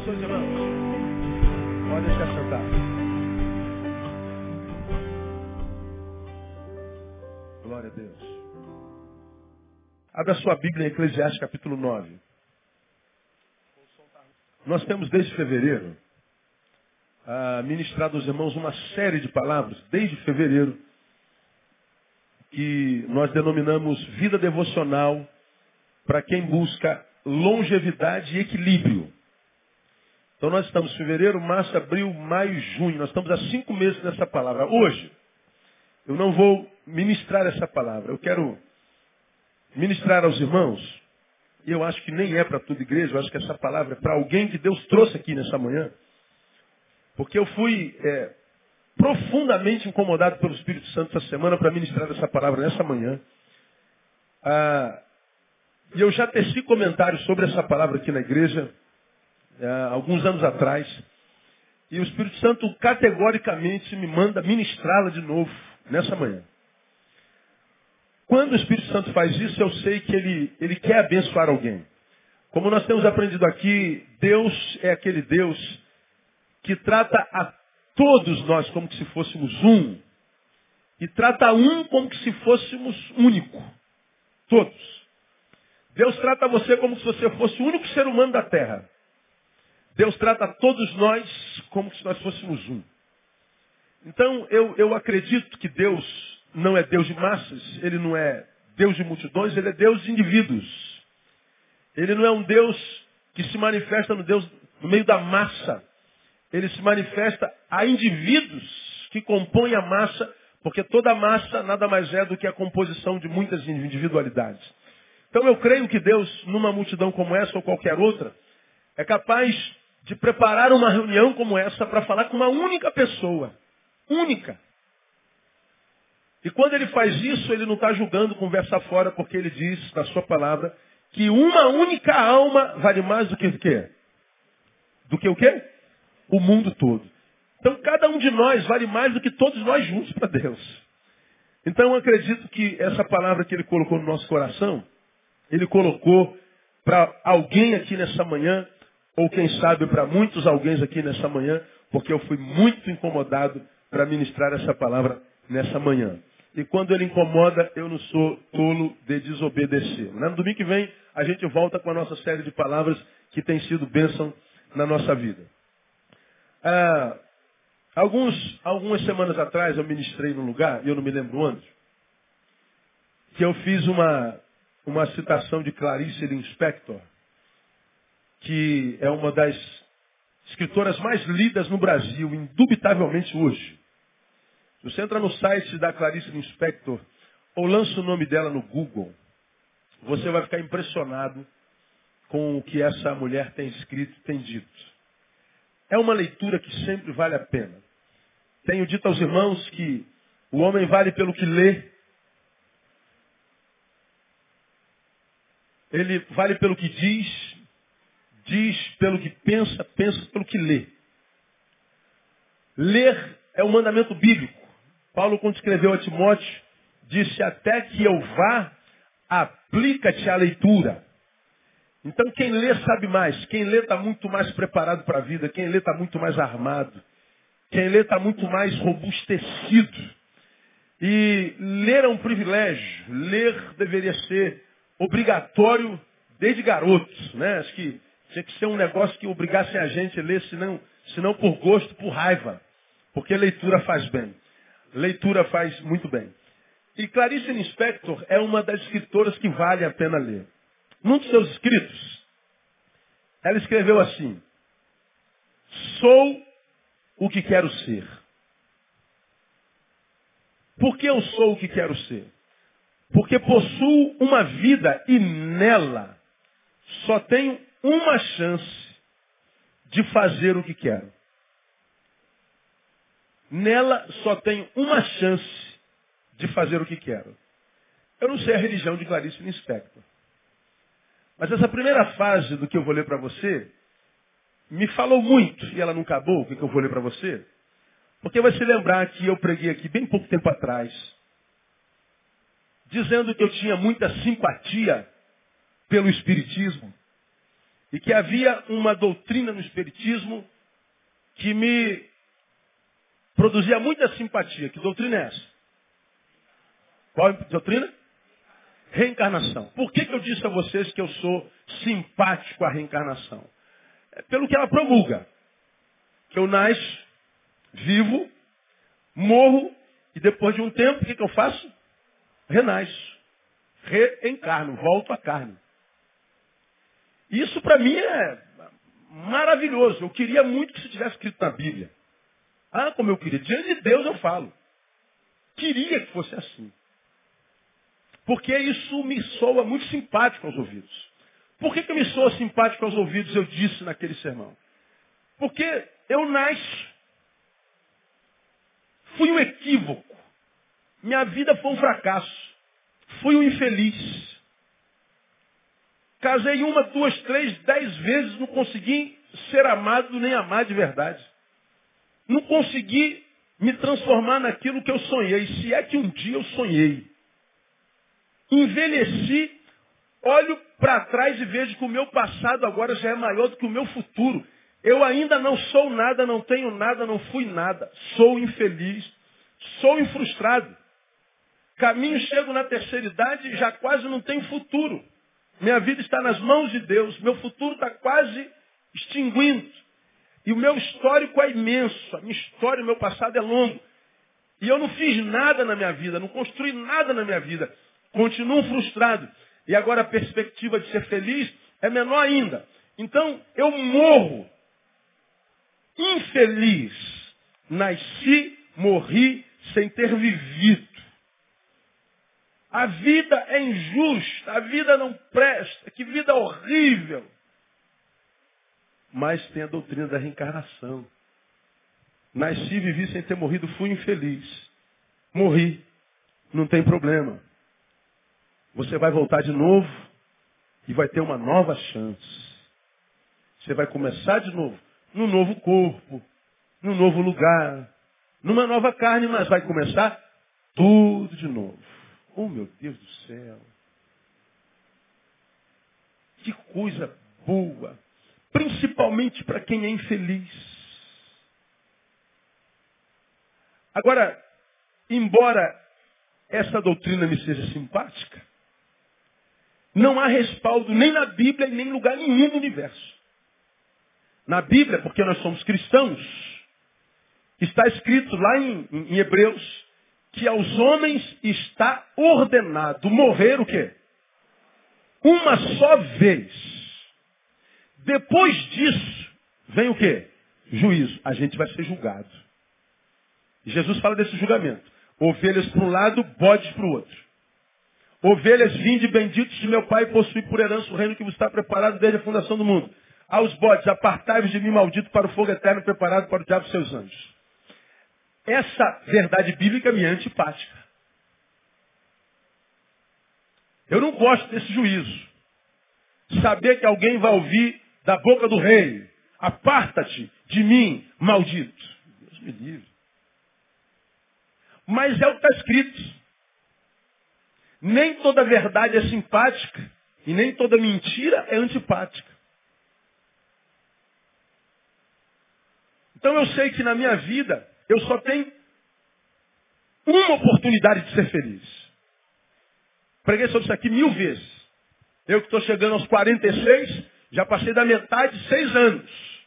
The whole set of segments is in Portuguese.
abençoe, irmãos. Podem se assentar. Glória a Deus. Abra sua Bíblia em Eclesiastes capítulo 9. Nós temos desde fevereiro ah, ministrado aos irmãos uma série de palavras, desde fevereiro, que nós denominamos vida devocional para quem busca longevidade e equilíbrio. Então nós estamos em fevereiro, março, abril, maio, junho. Nós estamos há cinco meses nessa palavra. Hoje, eu não vou ministrar essa palavra. Eu quero ministrar aos irmãos. E eu acho que nem é para toda igreja. Eu acho que essa palavra é para alguém que Deus trouxe aqui nessa manhã. Porque eu fui é, profundamente incomodado pelo Espírito Santo essa semana para ministrar essa palavra nessa manhã. Ah, e eu já teci comentários sobre essa palavra aqui na igreja, alguns anos atrás. E o Espírito Santo categoricamente me manda ministrá-la de novo nessa manhã. Quando o Espírito Santo faz isso, eu sei que ele, ele quer abençoar alguém. Como nós temos aprendido aqui, Deus é aquele Deus que trata a todos nós como se fôssemos um. E trata um como se fôssemos único. Todos. Deus trata você como se você fosse o único ser humano da terra. Deus trata todos nós como se nós fôssemos um. Então, eu, eu acredito que Deus não é Deus de massas, Ele não é Deus de multidões, Ele é Deus de indivíduos. Ele não é um Deus que se manifesta no, Deus, no meio da massa. Ele se manifesta a indivíduos que compõem a massa, porque toda massa nada mais é do que a composição de muitas individualidades. Então eu creio que Deus, numa multidão como essa ou qualquer outra, é capaz de preparar uma reunião como essa para falar com uma única pessoa. Única. E quando ele faz isso, ele não está julgando conversa fora, porque ele diz na sua palavra que uma única alma vale mais do que o quê? Do que o quê? O mundo todo. Então cada um de nós vale mais do que todos nós juntos para Deus. Então eu acredito que essa palavra que ele colocou no nosso coração, ele colocou para alguém aqui nessa manhã, ou quem sabe para muitos alguém aqui nessa manhã, porque eu fui muito incomodado para ministrar essa palavra nessa manhã. E quando ele incomoda, eu não sou tolo de desobedecer. No domingo que vem, a gente volta com a nossa série de palavras que tem sido bênção na nossa vida. Ah, alguns, algumas semanas atrás, eu ministrei num lugar, e eu não me lembro onde, que eu fiz uma, uma citação de Clarice Lispector, que é uma das escritoras mais lidas no Brasil, indubitavelmente hoje. Se você entra no site da Clarice Lispector ou lança o nome dela no Google, você vai ficar impressionado com o que essa mulher tem escrito e tem dito. É uma leitura que sempre vale a pena. Tenho dito aos irmãos que o homem vale pelo que lê Ele vale pelo que diz, diz pelo que pensa, pensa pelo que lê. Ler é um mandamento bíblico. Paulo, quando escreveu a Timóteo, disse até que eu vá, aplica-te à leitura. Então quem lê sabe mais. Quem lê está muito mais preparado para a vida. Quem lê está muito mais armado. Quem lê está muito mais robustecido. E ler é um privilégio. Ler deveria ser obrigatório desde garotos, né? Acho que tinha que ser um negócio que obrigasse a gente a ler, senão, senão por gosto, por raiva. Porque leitura faz bem. Leitura faz muito bem. E Clarice Lispector é uma das escritoras que vale a pena ler. Num dos seus escritos, ela escreveu assim: Sou o que quero ser. Por que eu sou o que quero ser? Porque possuo uma vida e nela só tenho uma chance de fazer o que quero. Nela só tenho uma chance de fazer o que quero. Eu não sei a religião de Clarice Lispector. Mas essa primeira fase do que eu vou ler para você me falou muito, e ela não acabou, o que eu vou ler para você? Porque vai se lembrar que eu preguei aqui bem pouco tempo atrás dizendo que eu tinha muita simpatia pelo Espiritismo. E que havia uma doutrina no Espiritismo que me produzia muita simpatia. Que doutrina é essa? Qual é a doutrina? Reencarnação. Por que, que eu disse a vocês que eu sou simpático à reencarnação? É pelo que ela promulga. Que eu nasço, vivo, morro, e depois de um tempo, o que, que eu faço? Renasço. Reencarno, volto à carne. Isso para mim é maravilhoso. Eu queria muito que isso tivesse escrito na Bíblia. Ah, como eu queria. Diante de Deus eu falo. Queria que fosse assim. Porque isso me soa muito simpático aos ouvidos. Por que, que me soa simpático aos ouvidos, eu disse naquele sermão? Porque eu nasço. Fui um equívoco. Minha vida foi um fracasso. Fui um infeliz. Casei uma, duas, três, dez vezes, não consegui ser amado nem amar de verdade. Não consegui me transformar naquilo que eu sonhei, se é que um dia eu sonhei. Envelheci, olho para trás e vejo que o meu passado agora já é maior do que o meu futuro. Eu ainda não sou nada, não tenho nada, não fui nada. Sou infeliz, sou frustrado. Caminho, chego na terceira idade e já quase não tenho futuro. Minha vida está nas mãos de Deus. Meu futuro está quase extinguindo. E o meu histórico é imenso. A minha história, o meu passado é longo. E eu não fiz nada na minha vida, não construí nada na minha vida. Continuo frustrado. E agora a perspectiva de ser feliz é menor ainda. Então eu morro. Infeliz. Nasci, morri sem ter vivido. A vida é injusta, a vida não presta, que vida horrível. Mas tem a doutrina da reencarnação. Nasci, vivi sem ter morrido, fui infeliz. Morri. Não tem problema. Você vai voltar de novo e vai ter uma nova chance. Você vai começar de novo, num novo corpo, num novo lugar, numa nova carne, mas vai começar tudo de novo. Oh, meu Deus do céu. Que coisa boa. Principalmente para quem é infeliz. Agora, embora essa doutrina me seja simpática, não há respaldo nem na Bíblia e nem em lugar nenhum do universo. Na Bíblia, porque nós somos cristãos, está escrito lá em, em Hebreus que aos homens está ordenado morrer o quê? Uma só vez. Depois disso, vem o quê? Juízo. A gente vai ser julgado. Jesus fala desse julgamento. Ovelhas para um lado, bodes para o outro. Ovelhas vinde benditos de meu Pai, possui por herança o reino que vos está preparado desde a fundação do mundo. Aos bodes, apartai-vos de mim maldito para o fogo eterno preparado para o diabo e seus anjos. Essa verdade bíblica me é antipática. Eu não gosto desse juízo. Saber que alguém vai ouvir da boca do rei, aparta-te de mim, maldito. Deus me livre. Mas é o que está escrito. Nem toda verdade é simpática e nem toda mentira é antipática. Então eu sei que na minha vida eu só tenho uma oportunidade de ser feliz. Preguei sobre isso aqui mil vezes. Eu que estou chegando aos 46, já passei da metade de seis anos.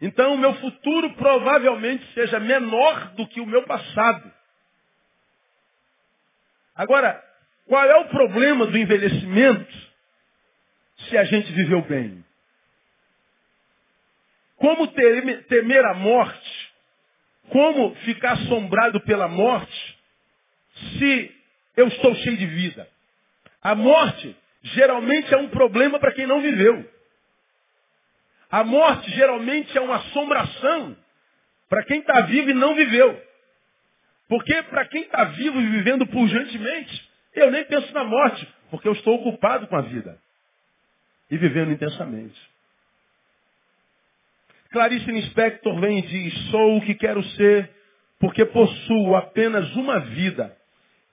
Então o meu futuro provavelmente seja menor do que o meu passado. Agora, qual é o problema do envelhecimento se a gente viveu bem? Como temer a morte como ficar assombrado pela morte se eu estou cheio de vida? A morte geralmente é um problema para quem não viveu. A morte geralmente é uma assombração para quem está vivo e não viveu. Porque para quem está vivo e vivendo pujantemente, eu nem penso na morte, porque eu estou ocupado com a vida e vivendo intensamente. Clarice Lispector vem e diz, sou o que quero ser, porque possuo apenas uma vida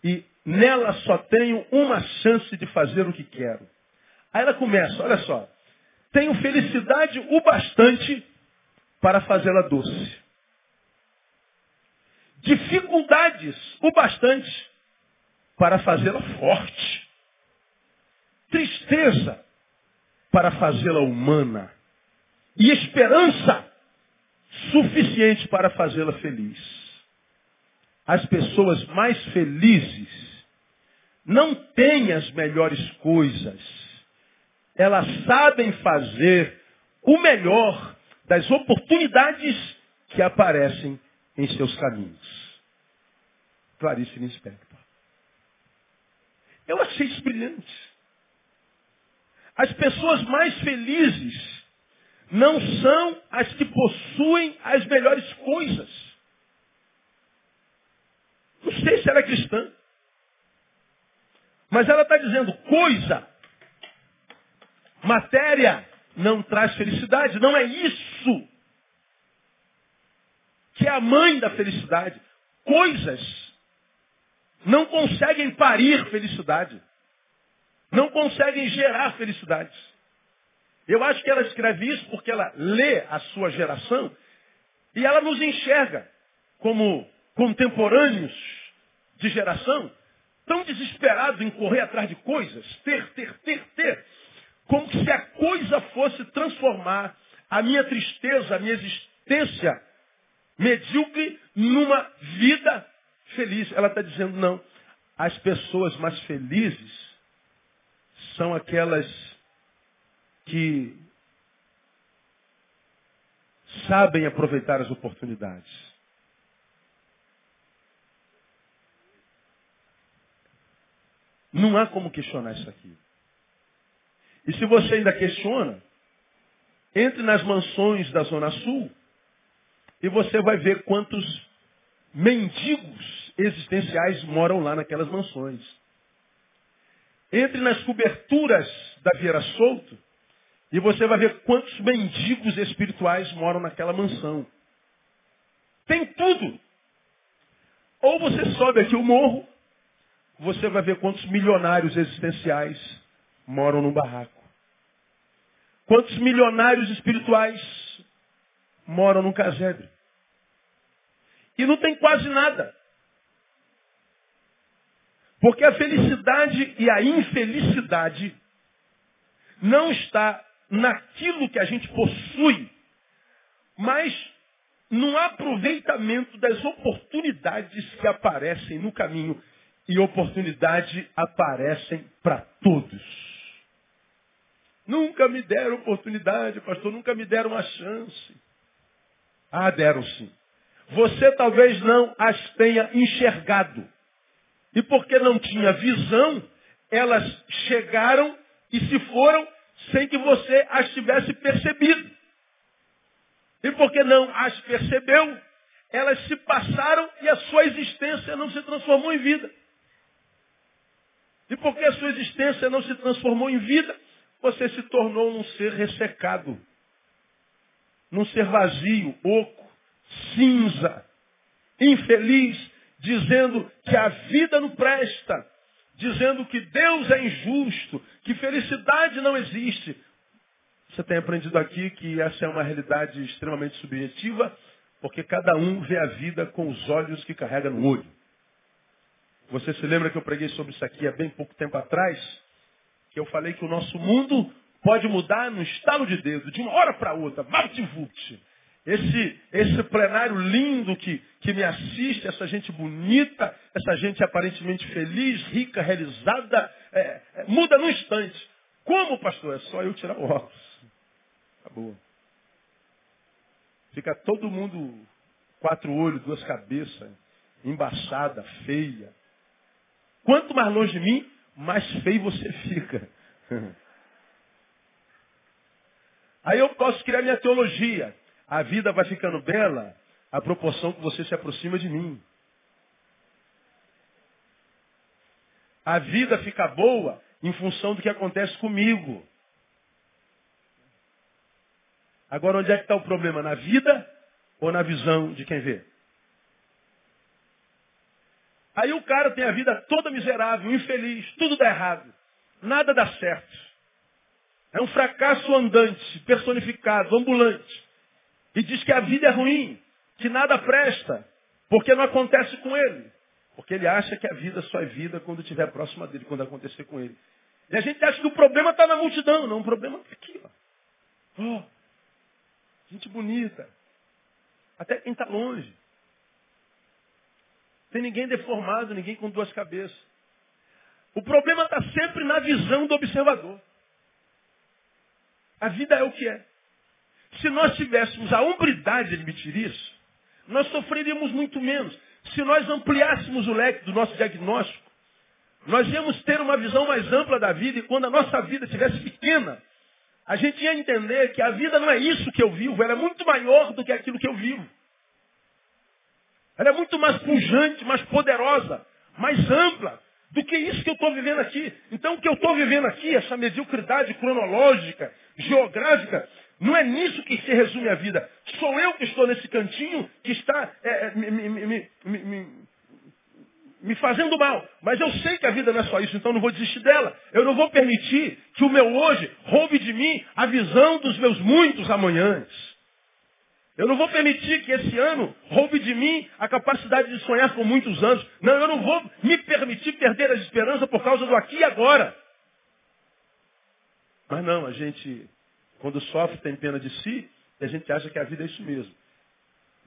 e nela só tenho uma chance de fazer o que quero. Aí ela começa, olha só. tenho felicidade o bastante para fazê-la doce. Dificuldades o bastante para fazê-la forte. Tristeza para fazê-la humana. E esperança suficiente para fazê-la feliz. As pessoas mais felizes não têm as melhores coisas. Elas sabem fazer o melhor das oportunidades que aparecem em seus caminhos. Clarice Lispector. Eu achei isso brilhante. As pessoas mais felizes não são as que possuem as melhores coisas. Não sei se ela é cristã. Mas ela está dizendo coisa, matéria, não traz felicidade. Não é isso que é a mãe da felicidade. Coisas não conseguem parir felicidade. Não conseguem gerar felicidade. Eu acho que ela escreve isso porque ela lê a sua geração e ela nos enxerga como contemporâneos de geração tão desesperado em correr atrás de coisas, ter, ter, ter, ter, como se a coisa fosse transformar a minha tristeza, a minha existência medíocre numa vida feliz. Ela está dizendo, não. As pessoas mais felizes são aquelas que sabem aproveitar as oportunidades. Não há como questionar isso aqui. E se você ainda questiona, entre nas mansões da Zona Sul e você vai ver quantos mendigos existenciais moram lá naquelas mansões. Entre nas coberturas da Vieira Solto e você vai ver quantos mendigos espirituais moram naquela mansão. Tem tudo. Ou você sobe aqui o morro, você vai ver quantos milionários existenciais moram no barraco. Quantos milionários espirituais moram no casebre. E não tem quase nada. Porque a felicidade e a infelicidade não está naquilo que a gente possui, mas no aproveitamento das oportunidades que aparecem no caminho e oportunidade aparecem para todos. Nunca me deram oportunidade, pastor, nunca me deram uma chance. Ah, deram sim. Você talvez não as tenha enxergado. E porque não tinha visão, elas chegaram e se foram sem que você as tivesse percebido. E porque não as percebeu, elas se passaram e a sua existência não se transformou em vida. E porque a sua existência não se transformou em vida, você se tornou num ser ressecado, num ser vazio, oco, cinza, infeliz, dizendo que a vida não presta, dizendo que Deus é injusto, que felicidade não existe. Você tem aprendido aqui que essa é uma realidade extremamente subjetiva, porque cada um vê a vida com os olhos que carrega no olho. Você se lembra que eu preguei sobre isso aqui há bem pouco tempo atrás? Que eu falei que o nosso mundo pode mudar no estalo de dedo, de uma hora para outra, vapt Esse, esse plenário lindo que, que me assiste, essa gente bonita, essa gente aparentemente feliz, rica, realizada, é, é, muda no instante. Como, pastor? É só eu tirar o óculos. Acabou. Fica todo mundo quatro olhos, duas cabeças, embaçada, feia. Quanto mais longe de mim, mais feio você fica. Aí eu posso criar minha teologia. A vida vai ficando bela à proporção que você se aproxima de mim. A vida fica boa em função do que acontece comigo. Agora, onde é que está o problema? Na vida ou na visão de quem vê? Aí o cara tem a vida toda miserável, infeliz, tudo dá errado. Nada dá certo. É um fracasso andante, personificado, ambulante. E diz que a vida é ruim, que nada presta, porque não acontece com ele. Porque ele acha que a vida só é vida quando estiver próxima dele, quando acontecer com ele. E a gente acha que o problema está na multidão. Não, o problema está aqui. Ó. Oh, gente bonita. Até quem está longe. Tem ninguém deformado, ninguém com duas cabeças. O problema está sempre na visão do observador. A vida é o que é. Se nós tivéssemos a hombridade de admitir isso, nós sofreríamos muito menos. Se nós ampliássemos o leque do nosso diagnóstico, nós íamos ter uma visão mais ampla da vida e quando a nossa vida estivesse pequena, a gente ia entender que a vida não é isso que eu vivo, ela é muito maior do que aquilo que eu vivo. Ela é muito mais pujante, mais poderosa, mais ampla do que isso que eu estou vivendo aqui. Então, o que eu estou vivendo aqui, essa mediocridade cronológica, geográfica, não é nisso que se resume a vida. Sou eu que estou nesse cantinho que está é, é me, me, me, me, fazendo mal. Mas eu sei que a vida não é só isso, então não vou desistir dela. Eu não vou permitir que o meu hoje roube de mim a visão dos meus muitos amanhãs. Eu não vou permitir que esse ano roube de mim a capacidade de sonhar por muitos anos. Não, eu não vou me permitir perder a esperança por causa do aqui e agora. Mas não, a gente quando sofre, tem pena de si, e a gente acha que a vida é isso mesmo.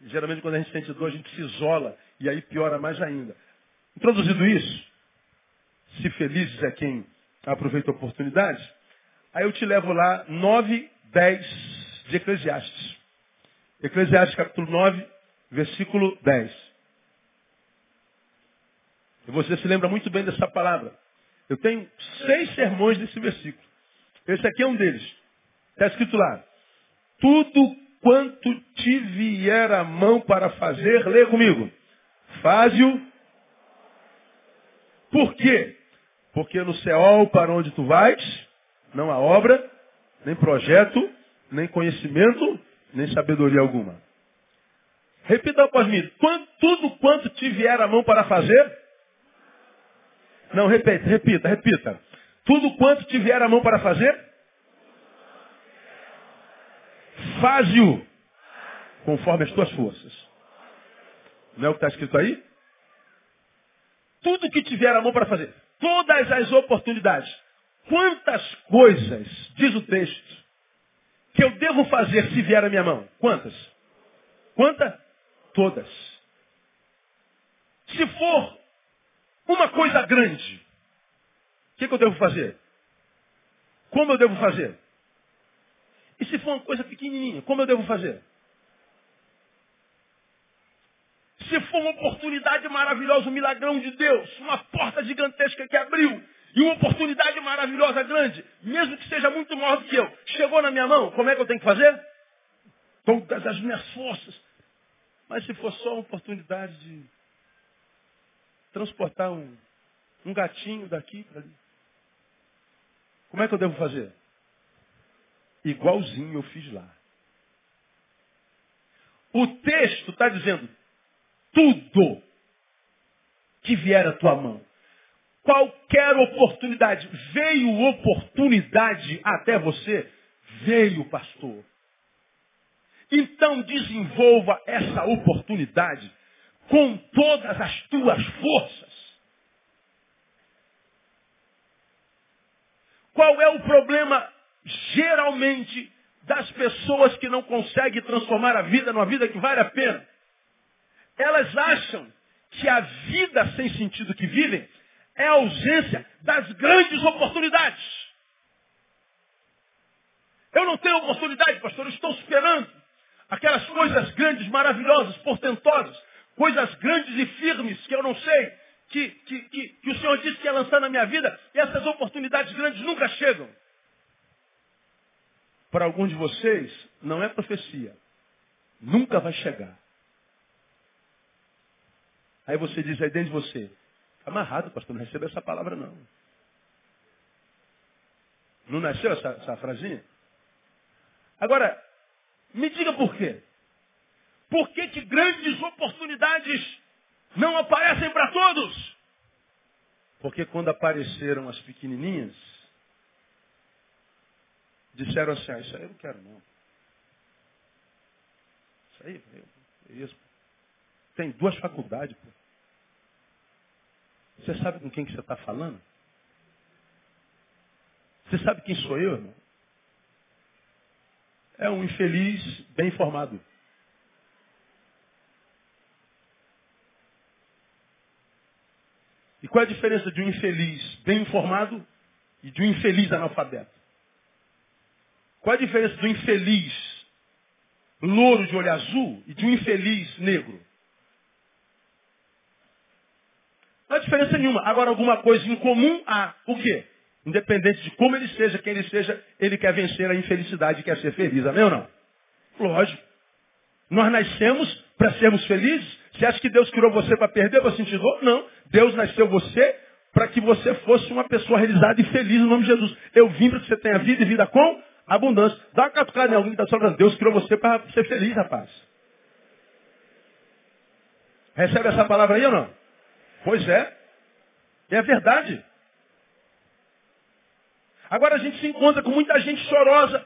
Geralmente, quando a gente sente dor, a gente se isola, e aí piora mais ainda. Introduzido isso, se felizes é quem aproveita a oportunidade, aí eu te levo lá 9, 10 de Eclesiastes. Eclesiastes capítulo 9, versículo 10. E você se lembra muito bem dessa palavra. Eu tenho seis sermões desse versículo. Esse aqui é um deles. Está escrito lá. Tudo quanto te vier a mão para fazer, lê comigo. Faze-o. Por quê? Porque no céu para onde tu vais, não há obra, nem projeto, nem conhecimento, nem sabedoria alguma. Repita após mim. Tudo quanto te vier a mão para fazer? Não, repita, repita, repita. Tudo quanto te vier a mão para fazer? Faze-o conforme as tuas forças. Não é o que está escrito aí? Tudo que tiver a mão para fazer. Todas as oportunidades. Quantas coisas, diz o texto, que eu devo fazer se vier a minha mão? Quantas? Quantas? Todas. Se for uma coisa grande, o que, que eu devo fazer? Como eu devo fazer? E se for uma coisa pequenininha, como eu devo fazer? Se for uma oportunidade maravilhosa, um milagrão de Deus, uma porta gigantesca que abriu, e uma oportunidade maravilhosa, grande, mesmo que seja muito maior do que eu, chegou na minha mão, como é que eu tenho que fazer? Todas as minhas forças. Mas se for só uma oportunidade de transportar um, um gatinho daqui para ali, como é que eu devo fazer? Igualzinho eu fiz lá. O texto está dizendo, tudo que vier à tua mão. Qualquer oportunidade. Veio oportunidade até você? Veio, pastor. Então desenvolva essa oportunidade com todas as tuas forças. Qual é o problema geralmente das pessoas que não conseguem transformar a vida numa vida que vale a pena. Elas acham que a vida sem sentido que vivem é a ausência das grandes oportunidades. Eu não tenho oportunidade, pastor, eu estou esperando aquelas coisas grandes, maravilhosas, portentosas, coisas grandes e firmes que eu não sei, que, que, que, que o Senhor disse que ia lançar na minha vida, e essas oportunidades grandes nunca chegam. Para alguns de vocês, não é profecia. Nunca vai chegar. Aí você diz aí dentro de você, amarrado, pastor, não recebeu essa palavra não. Não nasceu essa, essa frasinha? Agora, me diga por quê. Por que, que grandes oportunidades não aparecem para todos? Porque quando apareceram as pequenininhas, disseram assim, ah, isso aí eu não quero não. Isso aí, é isso. Tem duas faculdades, pô. Você sabe com quem que você está falando? Você sabe quem sou eu, irmão? É um infeliz bem informado. E qual é a diferença de um infeliz bem informado e de um infeliz analfabeto? Qual a diferença um infeliz louro de olho azul e de um infeliz negro? Não há diferença nenhuma. Agora, alguma coisa em comum há. O quê? Independente de como ele seja, quem ele seja, ele quer vencer a infelicidade e quer ser feliz. Amém ou não? Lógico. Nós nascemos para sermos felizes. Você acha que Deus criou você para perder, para sentir dor? Não. Deus nasceu você para que você fosse uma pessoa realizada e feliz no nome de Jesus. Eu vim para que você tenha vida e vida com abundância. Dá uma catucada em alguém que está falando. Deus criou você para ser feliz, rapaz. Recebe essa palavra aí ou não? Pois é. É verdade. Agora a gente se encontra com muita gente chorosa.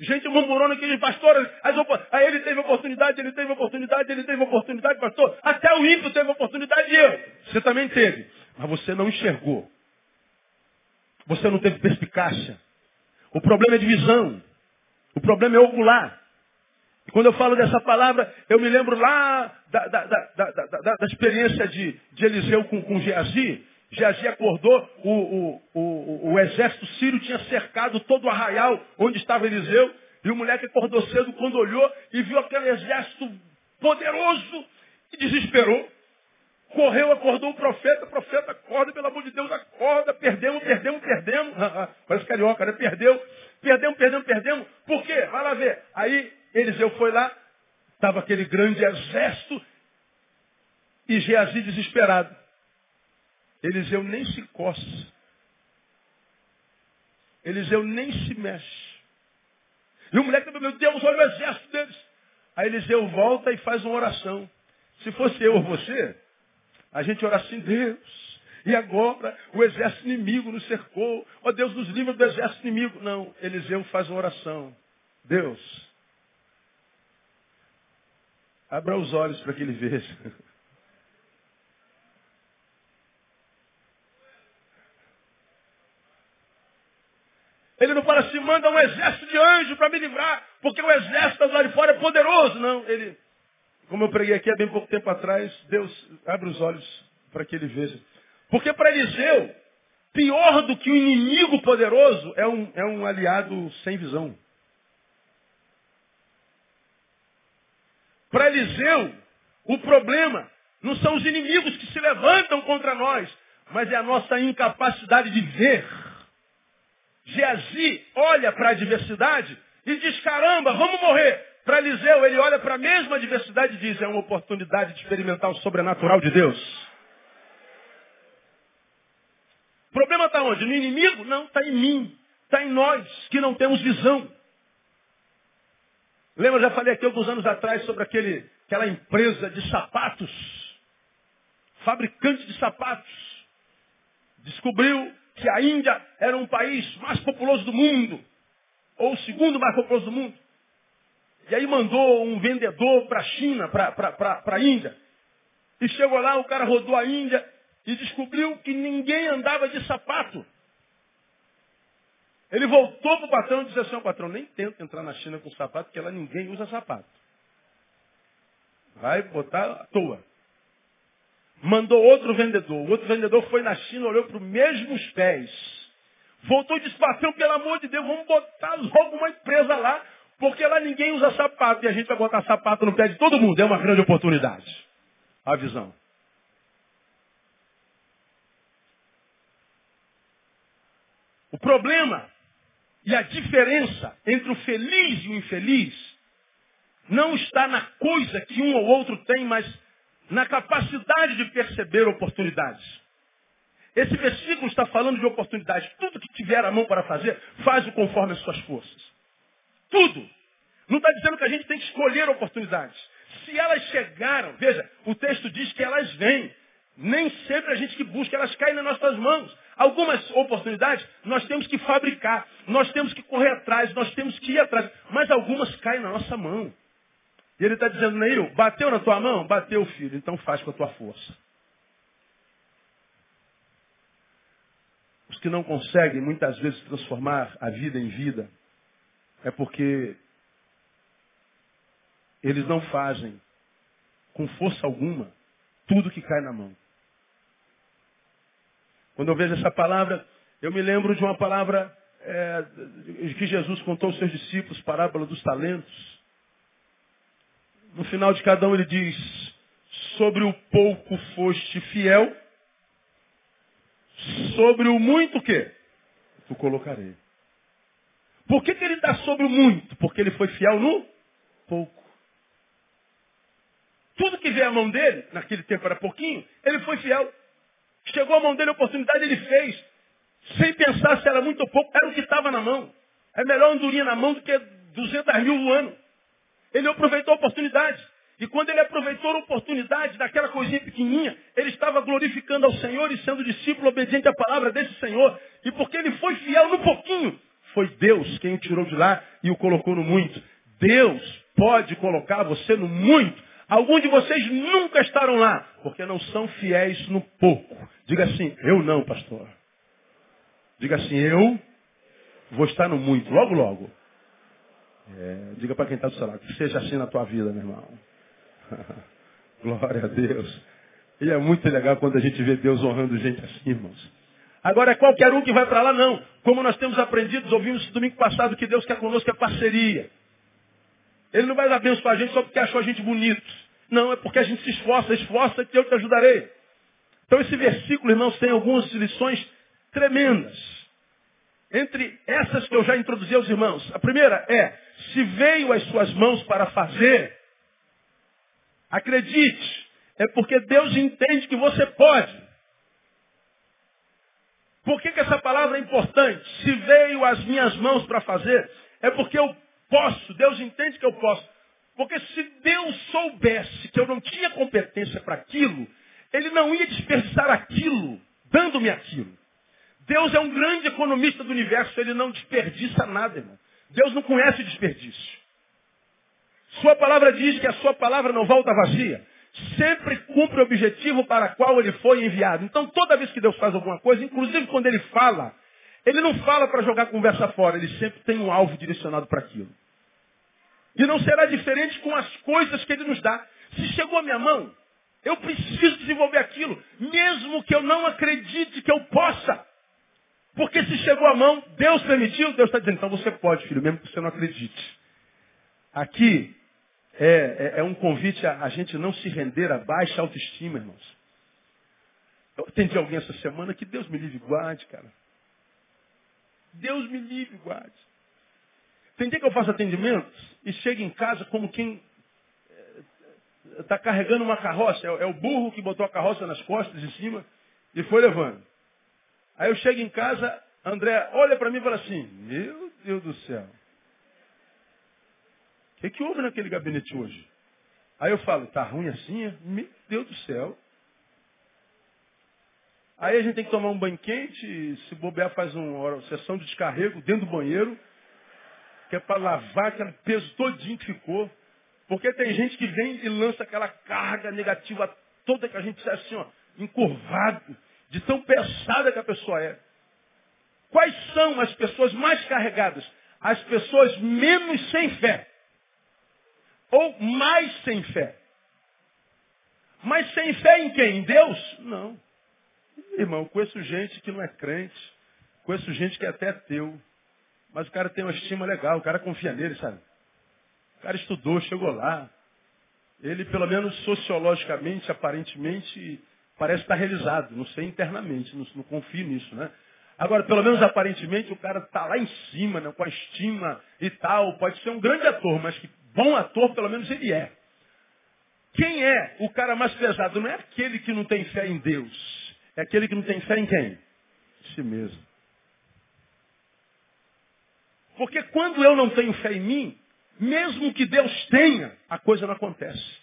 Gente murmurando aqui, pastor, aí ele teve oportunidade, ele teve oportunidade, ele teve oportunidade, pastor. Até o ímpio teve oportunidade e eu. Você também teve. Mas você não enxergou. Você não teve perspicácia. O problema é de visão. O problema é ocular. E quando eu falo dessa palavra, eu me lembro lá da, da, da, da experiência de, de Eliseu com, com Geazi. Geazi acordou, o, o, o, o, exército sírio tinha cercado todo o arraial onde estava Eliseu. E o moleque acordou cedo quando olhou e viu aquele exército poderoso e desesperou. Correu, acordou o profeta, o profeta acorda, pelo amor de Deus, acorda, perdemos, perdemos, perdemos. Parece carioca, né? Perdeu, perdemos, perdemos, perdemos. Por quê? Vai lá ver. Aí Eliseu foi lá, estava aquele grande exército e Geazi desesperado. Eliseu nem se coça. Eliseu nem se mexe. E o moleque, meu Deus, olha o exército deles. Aí Eliseu volta e faz uma oração. Se fosse eu ou você, a gente ora assim, Deus, e agora o exército inimigo nos cercou. Ó oh, Deus, nos livra do exército inimigo. Não, Eliseu faz uma oração. Deus, abra os olhos para que ele veja. Ele não fala assim, manda um exército de anjos para me livrar, porque o exército lá de fora é poderoso. Não, ele, como eu preguei aqui há bem pouco tempo atrás, Deus abre os olhos para que ele veja. Porque para Eliseu, pior do que o um inimigo poderoso é um, é um aliado sem visão. Para Eliseu, o problema não são os inimigos que se levantam contra nós, mas é a nossa incapacidade de ver. Geazi olha para a adversidade e diz, caramba, vamos morrer. Para Eliseu, ele olha para a mesma adversidade e diz, é uma oportunidade de experimentar o sobrenatural de Deus. O problema está onde? No inimigo? Não, está em mim. Está em nós, que não temos visão. Lembra, já falei aqui alguns anos atrás sobre aquele, aquela empresa de sapatos, fabricante de sapatos. Descobriu que a Índia era um país mais populoso do mundo, ou o segundo mais populoso do mundo. E aí mandou um vendedor para a China, para a Índia. E chegou lá, o cara rodou a Índia e descobriu que ninguém andava de sapato. Ele voltou para o patrão e disse assim, patrão, nem tenta entrar na China com sapato, porque lá ninguém usa sapato. Vai botar à toa. Mandou outro vendedor. O outro vendedor foi na China, olhou para os mesmos pés. Voltou e disse, patrão, pelo amor de Deus, vamos botar logo uma empresa lá, porque lá ninguém usa sapato e a gente vai botar sapato no pé de todo mundo. É uma grande oportunidade. A visão. O problema e a diferença entre o feliz e o infeliz não está na coisa que um ou outro tem, mas na capacidade de perceber oportunidades. Esse versículo está falando de oportunidades. Tudo que tiver a mão para fazer, faz o conforme as suas forças. Tudo. Não está dizendo que a gente tem que escolher oportunidades. Se elas chegaram, veja, o texto diz que elas vêm. Nem sempre a gente que busca, elas caem nas nossas mãos. Algumas oportunidades nós temos que fabricar, nós temos que correr atrás, nós temos que ir atrás, mas algumas caem na nossa mão. E ele está dizendo, Neil, bateu na tua mão? Bateu, filho, então faz com a tua força. Os que não conseguem muitas vezes transformar a vida em vida é porque eles não fazem com força alguma tudo que cai na mão. Quando eu vejo essa palavra, eu me lembro de uma palavra é, que Jesus contou aos seus discípulos, parábola dos talentos. No final de cada um ele diz, sobre o pouco foste fiel, sobre o muito o quê? Tu colocarei. Por que, que ele está sobre o muito? Porque ele foi fiel no pouco. Tudo que veio à mão dele, naquele tempo era pouquinho, ele foi fiel. Chegou à mão dele a oportunidade, ele fez. Sem pensar se era muito ou pouco, era o que estava na mão. É melhor andorinha na mão do que 200 mil no ano. Ele aproveitou a oportunidade. E quando ele aproveitou a oportunidade daquela coisinha pequenininha, ele estava glorificando ao Senhor e sendo discípulo obediente à palavra desse Senhor. E porque ele foi fiel no pouquinho, foi Deus quem o tirou de lá e o colocou no muito. Deus pode colocar você no muito. Alguns de vocês nunca estarão lá, porque não são fiéis no pouco. Diga assim, eu não, pastor. Diga assim, eu vou estar no muito, logo, logo. É, diga para quem está do seu lado, que seja assim na tua vida, meu irmão. Glória a Deus. E é muito legal quando a gente vê Deus honrando gente assim, irmãos. Agora é qualquer um que vai para lá, não. Como nós temos aprendido, ouvimos domingo passado que Deus quer conosco é parceria. Ele não vai dar abençoar a gente só porque achou a gente bonito. Não, é porque a gente se esforça, esforça que eu te ajudarei. Então esse versículo, irmãos, tem algumas lições tremendas. Entre essas que eu já introduzi aos irmãos. A primeira é, se veio às suas mãos para fazer, acredite, é porque Deus entende que você pode. Por que, que essa palavra é importante? Se veio às minhas mãos para fazer, é porque eu posso, Deus entende que eu posso. Porque se Deus soubesse que eu não tinha competência para aquilo, Ele não ia desperdiçar aquilo, dando-me aquilo. Deus é um grande economista do universo, Ele não desperdiça nada, irmão. Deus não conhece desperdício. Sua palavra diz que a sua palavra não volta vazia sempre cumpre o objetivo para qual ele foi enviado. Então, toda vez que Deus faz alguma coisa, inclusive quando ele fala, ele não fala para jogar conversa fora, ele sempre tem um alvo direcionado para aquilo. E não será diferente com as coisas que ele nos dá. Se chegou à minha mão, eu preciso desenvolver aquilo, mesmo que eu não acredite que eu possa. Porque se chegou à mão, Deus permitiu, Deus está dizendo, então você pode, filho, mesmo que você não acredite. Aqui, é, é, é um convite a, a, gente não se render a baixa autoestima, irmãos. Eu atendi alguém essa semana que Deus me livre guarde, cara. Deus me livre guarde. Tem dia que eu faço atendimentos e chego em casa como quem está é, carregando uma carroça. É, é o burro que botou a carroça nas costas em cima e foi levando. Aí eu chego em casa, André olha para mim e fala assim, meu Deus do céu. O que, houve naquele gabinete hoje? Aí eu falo, tá ruim assim? Meu Deus do céu. Aí a gente tem que tomar um banho quente, se bobear faz uma sessão de descarrego dentro do banheiro, que é para lavar aquele peso todinho que ficou. Porque tem gente que vem e lança aquela carga negativa toda que a gente sai assim, ó, encurvado, de tão pesada que a pessoa é. Quais são as pessoas mais carregadas? As pessoas menos sem fé. Ou mais sem fé. Mas sem fé em quem? Em Deus? Não. Irmão, conheço gente que não é crente. Conheço gente que é até teu. Mas o cara tem uma estima legal, o cara confia nele, sabe? O cara estudou, chegou lá. Ele, pelo menos sociologicamente, aparentemente, parece estar realizado. Não sei internamente, não, não confio nisso, né? Agora, pelo menos aparentemente, o cara está lá em cima, né, com a estima e tal. Pode ser um grande ator, mas que bom ator, pelo menos ele é. Quem é o cara mais pesado? Não é aquele que não tem fé em Deus. É aquele que não tem fé em quem? Em si mesmo. Porque quando eu não tenho fé em mim, mesmo que Deus tenha, a coisa não acontece.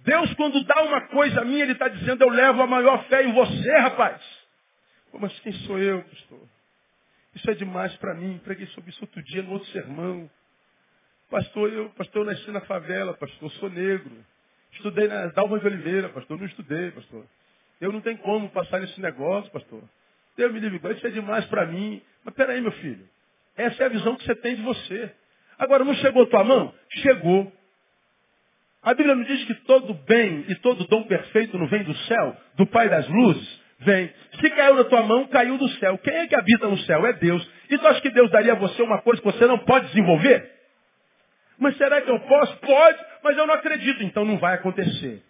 Deus, quando dá uma coisa a mim, Ele está dizendo, eu levo a maior fé em você, rapaz. Mas quem sou eu, pastor? Isso é demais para mim. Preguei sobre isso outro dia no outro sermão. Pastor, eu, pastor, eu nasci na favela, pastor, sou negro. Estudei na Dalva de Oliveira, pastor, não estudei, pastor. Eu não tenho como passar nesse negócio, pastor. Deus me livre, isso é demais para mim. Mas peraí, meu filho. Essa é a visão que você tem de você. Agora, não chegou tua mão? Chegou. A Bíblia não diz que todo bem e todo dom perfeito não vem do céu, do Pai das luzes? Vem. Se caiu na tua mão, caiu do céu. Quem é que habita no céu? É Deus. E tu acha que Deus daria a você uma coisa que você não pode desenvolver? Mas será que eu posso? Pode, mas eu não acredito. Então não vai acontecer.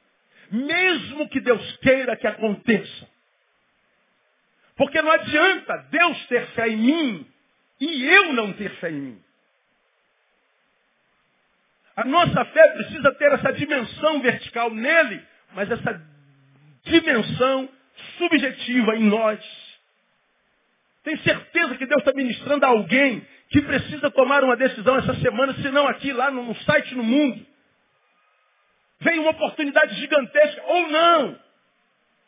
Mesmo que Deus queira que aconteça. Porque não adianta Deus ter fé em mim e eu não ter fé em mim. A nossa fé precisa ter essa dimensão vertical nele, mas essa dimensão subjetiva em nós. Tem certeza que Deus está ministrando a alguém que precisa tomar uma decisão essa semana, se não aqui, lá no site no mundo. Vem uma oportunidade gigantesca, ou não.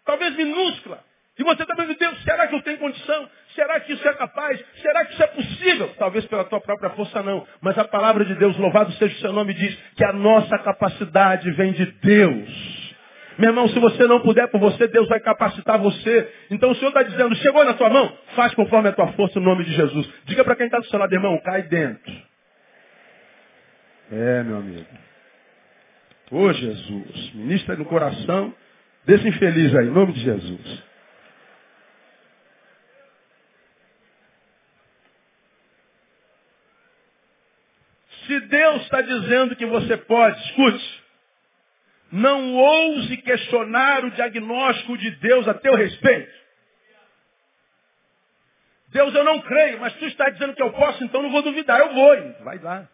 Talvez minúscula. E você está pensando, Deus, será que eu tenho condição? Será que isso é capaz? Será que isso é possível? Talvez pela tua própria força não. Mas a palavra de Deus, louvado seja o seu nome, diz que a nossa capacidade vem de Deus. Meu irmão, se você não puder por você, Deus vai capacitar você. Então o Senhor está dizendo, chegou na tua mão, faz conforme a tua força no nome de Jesus. Diga para quem está do seu lado, irmão, cai dentro. É, meu amigo. Ô Jesus, ministra no coração desse infeliz aí, em nome de Jesus. Se Deus está dizendo que você pode, escute. Não ouse questionar o diagnóstico de Deus a teu respeito. Deus, eu não creio, mas tu está dizendo que eu posso, então não vou duvidar. Eu vou. Vai lá.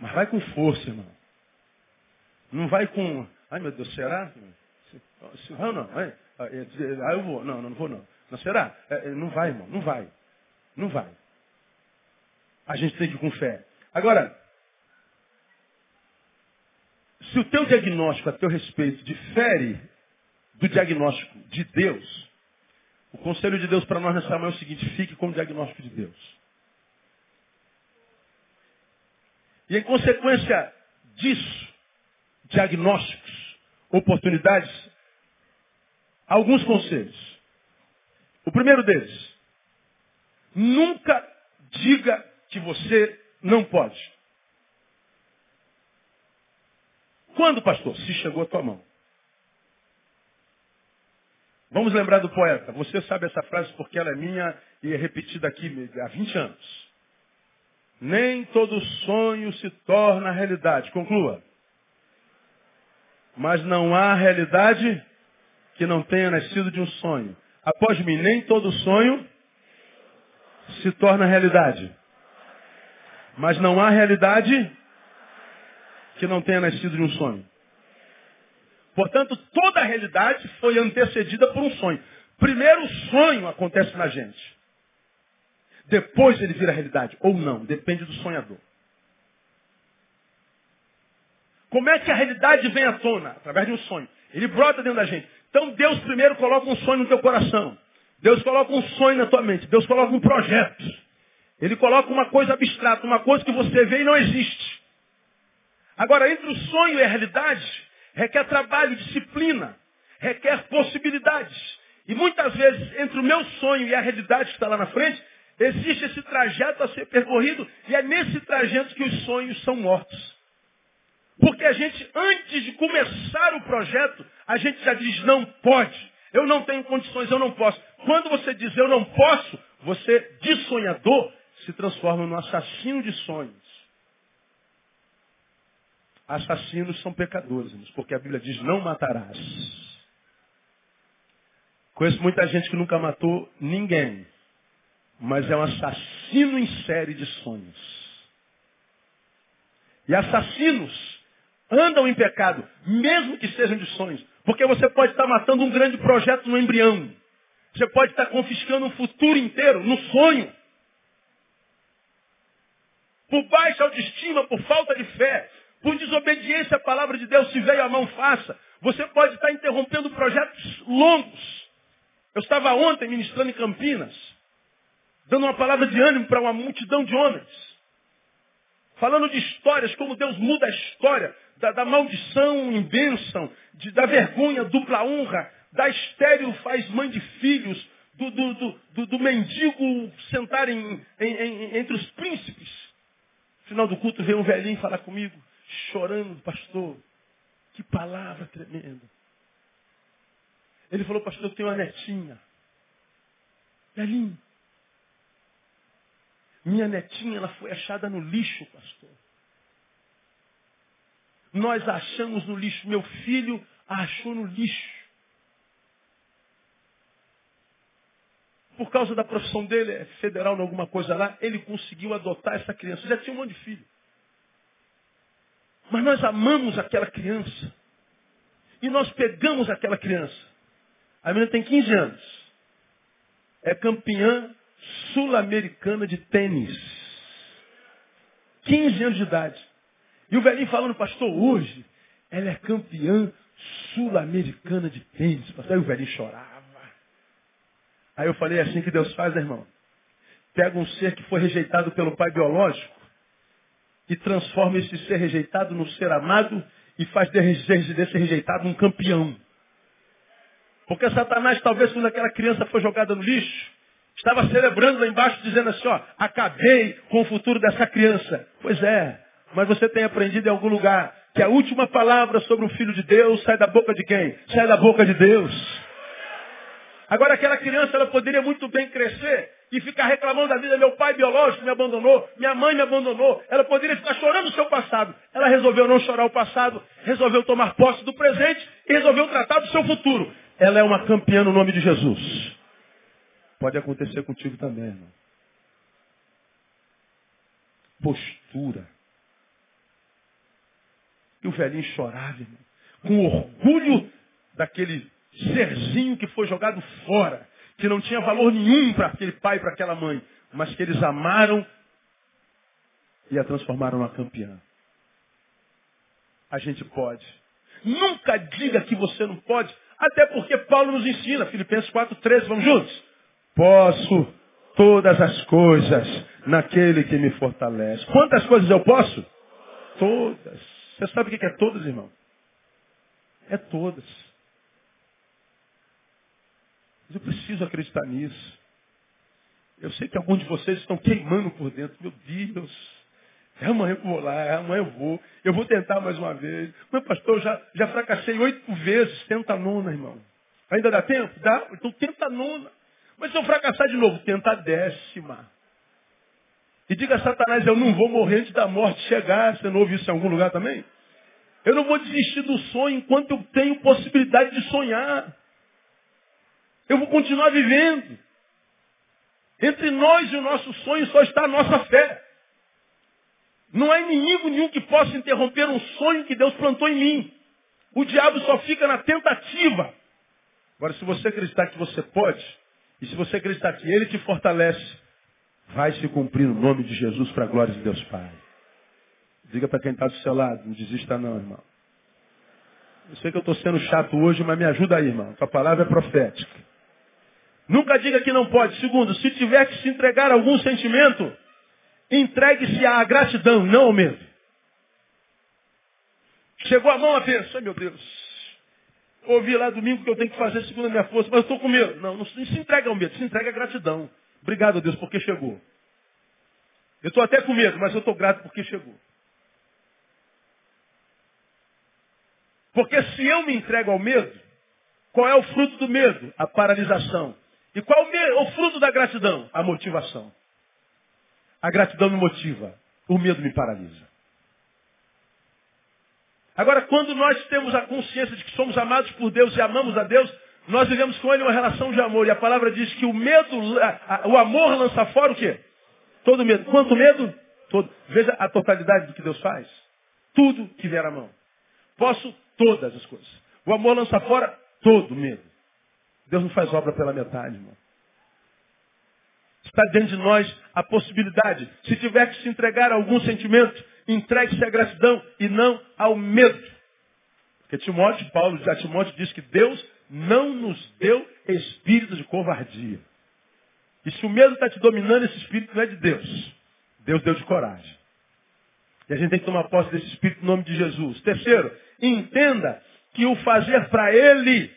Mas vai com força, irmão. Não vai com. Ai meu Deus, será? Não, não. Ah, eu vou. Não, não vou não. Não será? É, é, não vai, irmão. Não vai. Não vai. A gente tem que ir com fé. Agora, se o teu diagnóstico a teu respeito difere do diagnóstico de Deus, o conselho de Deus para nós nessa manhã é o seguinte, fique com o diagnóstico de Deus. E em consequência disso, diagnósticos, oportunidades, alguns conselhos. O primeiro deles, nunca diga que você não pode. Quando, pastor? Se chegou a tua mão. Vamos lembrar do poeta. Você sabe essa frase porque ela é minha e é repetida aqui há 20 anos. Nem todo sonho se torna realidade. Conclua. Mas não há realidade que não tenha nascido de um sonho. Após mim, nem todo sonho se torna realidade. Mas não há realidade que não tenha nascido de um sonho. Portanto, toda a realidade foi antecedida por um sonho. Primeiro o sonho acontece na gente. Depois ele vira realidade. Ou não, depende do sonhador. Como é que a realidade vem à tona? Através de um sonho. Ele brota dentro da gente. Então Deus primeiro coloca um sonho no teu coração. Deus coloca um sonho na tua mente. Deus coloca um projeto. Ele coloca uma coisa abstrata, uma coisa que você vê e não existe. Agora, entre o sonho e a realidade, requer trabalho, disciplina, requer possibilidades. E muitas vezes, entre o meu sonho e a realidade que está lá na frente, existe esse trajeto a ser percorrido, e é nesse trajeto que os sonhos são mortos. Porque a gente, antes de começar o projeto, a gente já diz, não pode. Eu não tenho condições, eu não posso. Quando você diz eu não posso, você, de sonhador, se transforma no assassino de sonhos. Assassinos são pecadores, porque a Bíblia diz não matarás. Conheço muita gente que nunca matou ninguém, mas é um assassino em série de sonhos. E assassinos andam em pecado, mesmo que sejam de sonhos, porque você pode estar matando um grande projeto no embrião. Você pode estar confiscando um futuro inteiro no sonho por baixa autoestima, por falta de fé, Por desobediência à palavra de Deus, se veio a mão, faça. Você pode estar interrompendo projetos longos. Eu estava ontem ministrando em Campinas, dando uma palavra de ânimo para uma multidão de homens. Falando de histórias, como Deus muda a história, da, da maldição em bênção, de, da vergonha, dupla honra, da estéreo faz mãe de filhos, do, do, do, do mendigo sentar em, em, em, entre os príncipes. No final do culto veio um velhinho falar comigo, chorando, pastor. Que palavra tremenda. Ele falou, pastor, eu tenho uma netinha. Velhinho. Minha netinha, ela foi achada no lixo, pastor. Nós achamos no lixo. Meu filho a achou no lixo. Por causa da profissão dele, é federal em alguma coisa lá, ele conseguiu adotar essa criança. Já tinha um monte de filho. Mas nós amamos aquela criança. E nós pegamos aquela criança. A menina tem 15 anos. É campeã sul-americana de tênis. 15 anos de idade. E o velhinho falando, pastor, hoje ela é campeã sul-americana de tênis. Pastor, aí o velhinho chorava. Aí eu falei, é assim que Deus faz, né, irmão? Pega um ser que foi rejeitado pelo pai biológico e transforma esse ser rejeitado no ser amado e faz desse rejeitado um campeão. Porque Satanás, talvez quando aquela criança foi jogada no lixo, estava celebrando lá embaixo, dizendo assim, ó, acabei com o futuro dessa criança. Pois é, mas você tem aprendido em algum lugar que a última palavra sobre o Filho de Deus sai da boca de quem? Sai da boca de Deus. Agora aquela criança ela poderia muito bem crescer e ficar reclamando da vida. Meu pai biológico me abandonou, minha mãe me abandonou. Ela poderia ficar chorando o seu passado. Ela resolveu não chorar o passado, resolveu tomar posse do presente e resolveu tratar do seu futuro. Ela é uma campeã no nome de Jesus. Pode acontecer contigo também, irmão. Postura. E o velhinho chorava, irmão, com orgulho daquele serzinho que foi jogado fora, que não tinha valor nenhum para aquele pai para aquela mãe, mas que eles amaram e a transformaram numa campeã. A gente pode. Nunca diga que você não pode, até porque Paulo nos ensina, Filipenses 4,13, vamos juntos? Posso todas as coisas naquele que me fortalece. Quantas coisas eu posso? Todas. Você sabe o que é todas, irmão? É todas. Mas eu preciso acreditar nisso. Eu sei que alguns de vocês estão queimando por dentro. Meu Deus, amanhã eu vou lá, amanhã eu vou. Eu vou tentar mais uma vez. Meu pastor, já, já fracassei oito vezes. Tenta a nona, irmão. Ainda dá tempo? Dá? Então tenta a nona. Mas se eu fracassar de novo, tenta a décima. E diga a Satanás, eu não vou morrer antes da morte chegar. Você não ouviu isso em algum lugar também? Eu não vou desistir do sonho enquanto eu tenho possibilidade de sonhar. Eu vou continuar vivendo. Entre nós e o nosso sonho só está a nossa fé. Não há inimigo nenhum que possa interromper um sonho que Deus plantou em mim. O diabo só fica na tentativa. Agora, se você acreditar que você pode, e se você acreditar que Ele te fortalece, vai se cumprir no nome de Jesus para a glória de Deus Pai. Diga para quem está do seu lado, não desista não, irmão. Eu sei que eu estou sendo chato hoje, mas me ajuda aí, irmão. A palavra é profética. Nunca diga que não pode. Segundo, se tiver que se entregar a algum sentimento, entregue-se à gratidão, não ao medo. Chegou a mão a pessoa, meu Deus. Ouvi lá domingo que eu tenho que fazer segundo a minha força, mas eu estou com medo. Não, não se entrega ao medo, se entrega à gratidão. Obrigado, Deus, porque chegou. Eu estou até com medo, mas eu estou grato porque chegou. Porque se eu me entrego ao medo, qual é o fruto do medo? A paralisação. E qual o, fruto da gratidão? A motivação. A gratidão me motiva, o medo me paralisa. Agora, quando nós temos a consciência de que somos amados por Deus e amamos a Deus, nós vivemos com Ele uma relação de amor. E a palavra diz que o medo, o amor lança fora o quê? Todo medo. Quanto medo? Todo. Veja a totalidade do que Deus faz. Tudo que vier à mão. Posso todas as coisas. O amor lança fora todo medo. Deus não faz obra pela metade, irmão. Está dentro de nós a possibilidade. Se tiver que se entregar a algum sentimento, Entregue-se à gratidão e não ao medo. Porque Timóteo, Paulo a Timóteo diz que Deus não nos deu espírito de covardia. E se o medo está te dominando, esse espírito não é de Deus. Deus deu de coragem. E a gente tem que tomar posse desse espírito em nome de Jesus. Terceiro, entenda que o fazer para Ele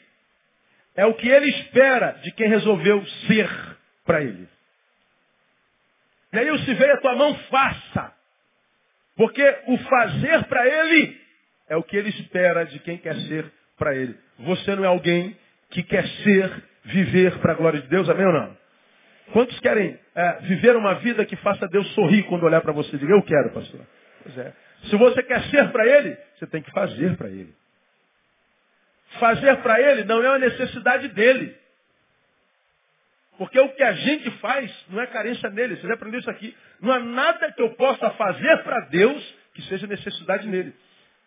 é o que Ele espera de quem resolveu ser para Ele. E aí, se veio a tua mão, faça. Porque o fazer para Ele é o que Ele espera de quem quer ser para Ele. Você não é alguém que quer ser, viver para a glória de Deus, amém ou não? Quantos querem é, viver uma vida que faça Deus sorrir quando olhar para você e dizer, eu quero, pastor? Pois é. Se você quer ser para Ele, você tem que fazer para Ele. Fazer para Ele não é uma necessidade dele. Porque o que a gente faz não é carência nele. Você já aprendeu isso aqui. Não há nada que eu possa fazer para Deus que seja necessidade nele.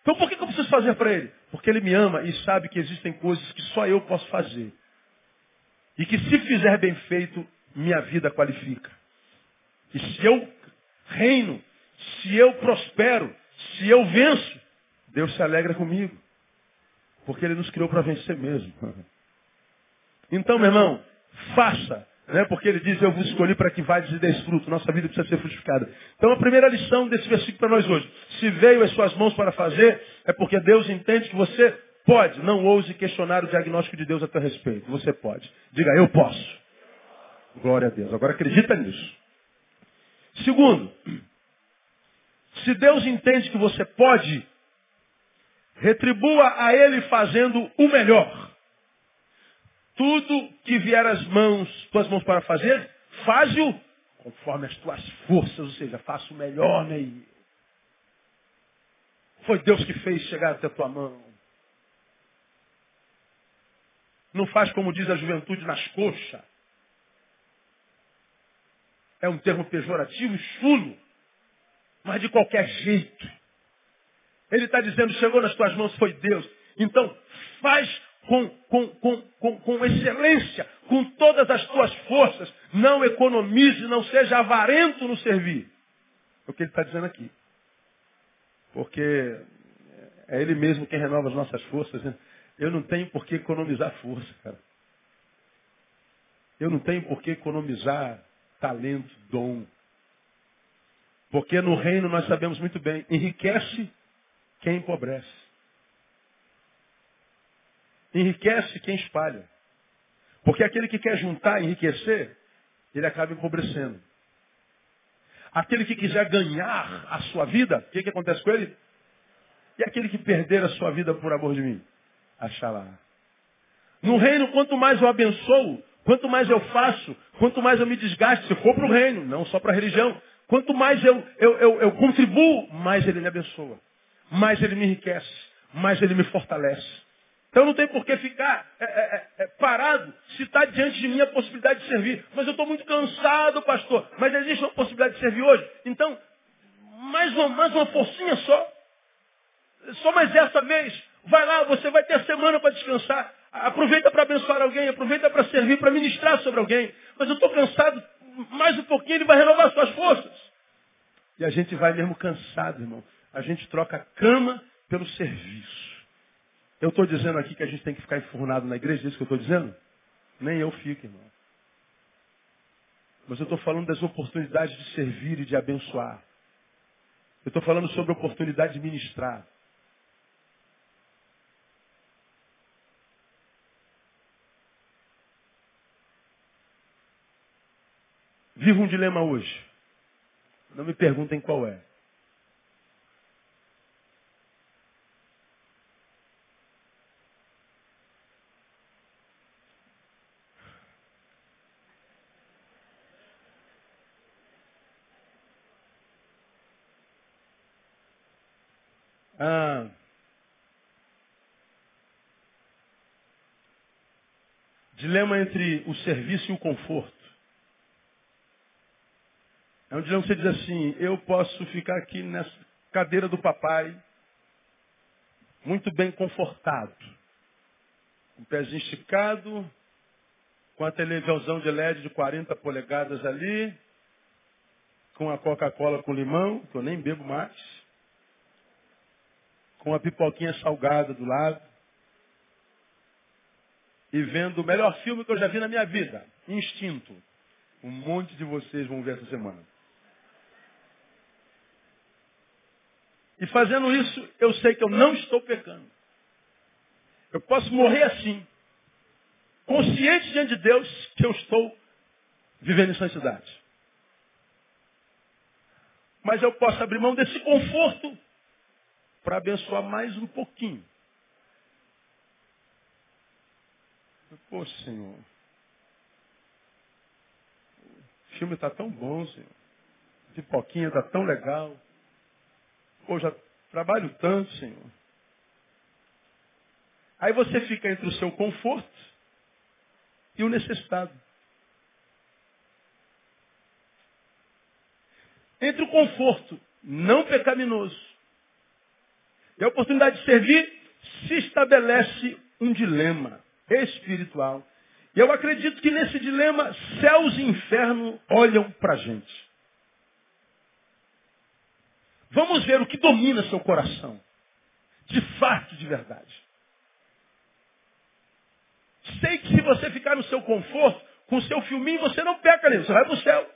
Então por que eu preciso fazer para Ele? Porque Ele me ama e sabe que existem coisas que só eu posso fazer. E que se fizer bem feito, minha vida qualifica. E se eu reino, se eu prospero, se eu venço, Deus se alegra comigo. Porque Ele nos criou para vencer mesmo. Então, meu irmão, faça. Né? Porque ele diz, eu vos escolhi para que vades e deis fruto. Nossa vida precisa ser frutificada. Então a primeira lição desse versículo para nós hoje. Se veio as suas mãos para fazer, é porque Deus entende que você pode. Não ouse questionar o diagnóstico de Deus a teu respeito. Você pode. Diga, eu posso. Glória a Deus. Agora acredita nisso. Segundo, se Deus entende que você pode, retribua a Ele fazendo o melhor. Tudo que vier às mãos, tuas mãos para fazer, faz-o conforme as tuas forças, ou seja, faça o melhor, né? Foi Deus que fez chegar até a tua mão. Não faz como diz a juventude nas coxas. É um termo pejorativo, chulo. Mas de qualquer jeito. Ele está dizendo, chegou nas tuas mãos, foi Deus. Então, faz com, com, com, com, excelência, com todas as tuas forças. Não economize, não seja avarento no servir. É o que ele está dizendo aqui. Porque é ele mesmo quem renova as nossas forças. Né? Eu não tenho por que economizar força, cara. Eu não tenho por que economizar talento, dom. Porque no reino nós sabemos muito bem, enriquece quem empobrece. Enriquece quem espalha. Porque aquele que quer juntar enriquecer, ele acaba empobrecendo. Aquele que quiser ganhar a sua vida, o que, que acontece com ele? E aquele que perder a sua vida por amor de mim? Achará. No reino, quanto mais eu abençoo, quanto mais eu faço, quanto mais eu me desgaste, se for para o reino, não só para a religião, quanto mais eu, eu, eu, eu contribuo, mais ele me abençoa, mais ele me enriquece, mais ele me fortalece. Então não tem por que ficar é, é, é, é parado se está diante de mim a possibilidade de servir. Mas eu estou muito cansado, pastor. Mas existe uma possibilidade de servir hoje. Então, mais uma, mais uma forcinha só. Só mais essa vez. Vai lá, você vai ter a semana para descansar. Aproveita para abençoar alguém, aproveita para servir, para ministrar sobre alguém. Mas eu estou cansado, mais um pouquinho ele vai renovar suas forças. E a gente vai mesmo cansado, irmão. A gente troca a cama pelo serviço. Eu estou dizendo aqui que a gente tem que ficar enfurnado na igreja, é isso que eu estou dizendo? Nem eu fico, irmão. Mas eu estou falando das oportunidades de servir e de abençoar. Eu estou falando sobre a oportunidade de ministrar. Vivo um dilema hoje. Não me perguntem qual é. Ah, dilema entre o serviço e o conforto. É um dilema que você diz assim, eu posso ficar aqui nessa cadeira do papai, muito bem confortado. Com o pezinho esticado, com a televisão de LED de 40 polegadas ali, com a Coca-Cola com limão, que eu nem bebo mais. Com a pipoquinha salgada do lado e vendo o melhor filme que eu já vi na minha vida, Instinto. Um monte de vocês vão ver essa semana. E fazendo isso, eu sei que eu não estou pecando. Eu posso morrer assim, consciente diante de Deus que eu estou vivendo em santidade. Mas eu posso abrir mão desse conforto para abençoar mais um pouquinho. Pô, Senhor, o filme está tão bom, Senhor. Pipoquinha está tão legal. Pô, já trabalho tanto, Senhor. Aí você fica entre o seu conforto e o necessitado. Entre o conforto não pecaminoso e a oportunidade de servir, se estabelece um dilema espiritual. E eu acredito que nesse dilema, céus e inferno olham para a gente. Vamos ver o que domina seu coração. De fato, de verdade. Sei que se você ficar no seu conforto, com o seu filminho, você não peca nele, você vai para o céu.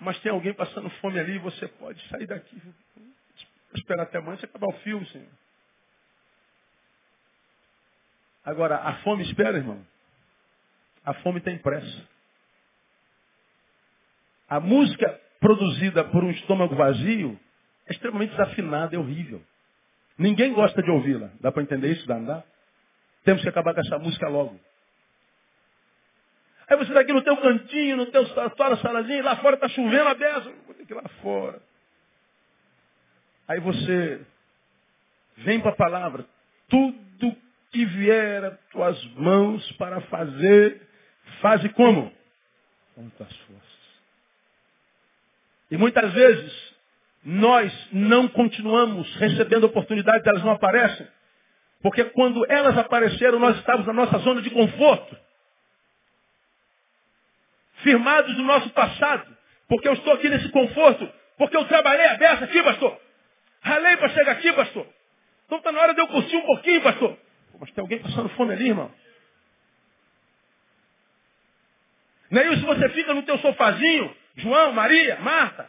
Mas tem alguém passando fome ali e você pode sair daqui. Esperar até amanhã você acabar o filme, Senhor. Agora, a fome espera, irmão. A fome tem pressa. A música produzida por um estômago vazio é extremamente desafinada, é horrível. Ninguém gosta de ouvi-la. Dá para entender isso, dá, não dá? Temos que acabar com essa música logo. Aí você está aqui no teu cantinho, no teu tua salazinha, lá fora está chovendo a beça. Vou ter que ir lá fora. Aí você vem para a palavra. Tudo que vier a tuas mãos para fazer, faze como? Com tuas forças. E muitas vezes nós não continuamos recebendo oportunidades, elas não aparecem. Porque quando elas apareceram, nós estávamos na nossa zona de conforto. Firmados no nosso passado. Porque eu estou aqui nesse conforto. Porque eu trabalhei a beça aqui, pastor. Ralei para chegar aqui, pastor. Então está na hora de eu curtir um pouquinho, pastor. Mas tem alguém passando fome ali, irmão. É isso? Você fica no teu sofazinho, João, Maria, Marta.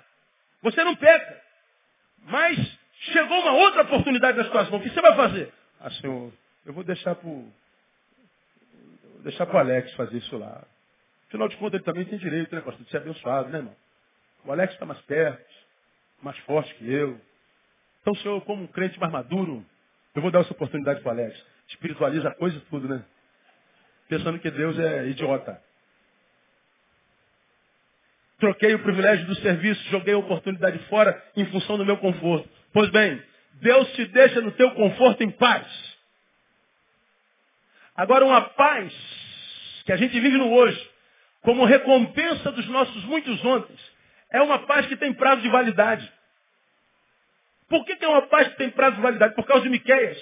Você não peca. Mas chegou uma outra oportunidade nas tuas mãos. O que você vai fazer? Ah, Senhor, eu vou deixar para deixar para o Alex fazer isso lá. Afinal de contas, ele também tem direito, né, pastor, de ser abençoado, né, irmão? O Alex está mais perto, mais forte que eu. Então, Senhor, como um crente mais maduro, eu vou dar essa oportunidade para o Alex espiritualiza a coisa tudo, né? Pensando que Deus é idiota. Troquei o privilégio do serviço, joguei a oportunidade fora em função do meu conforto. Pois bem, Deus te deixa no teu conforto em paz. Agora, uma paz que a gente vive no hoje, como recompensa dos nossos muitos ontem, é uma paz que tem prazo de validade. Por que, que é uma paz que tem prazo de validade? Por causa de Miqueias.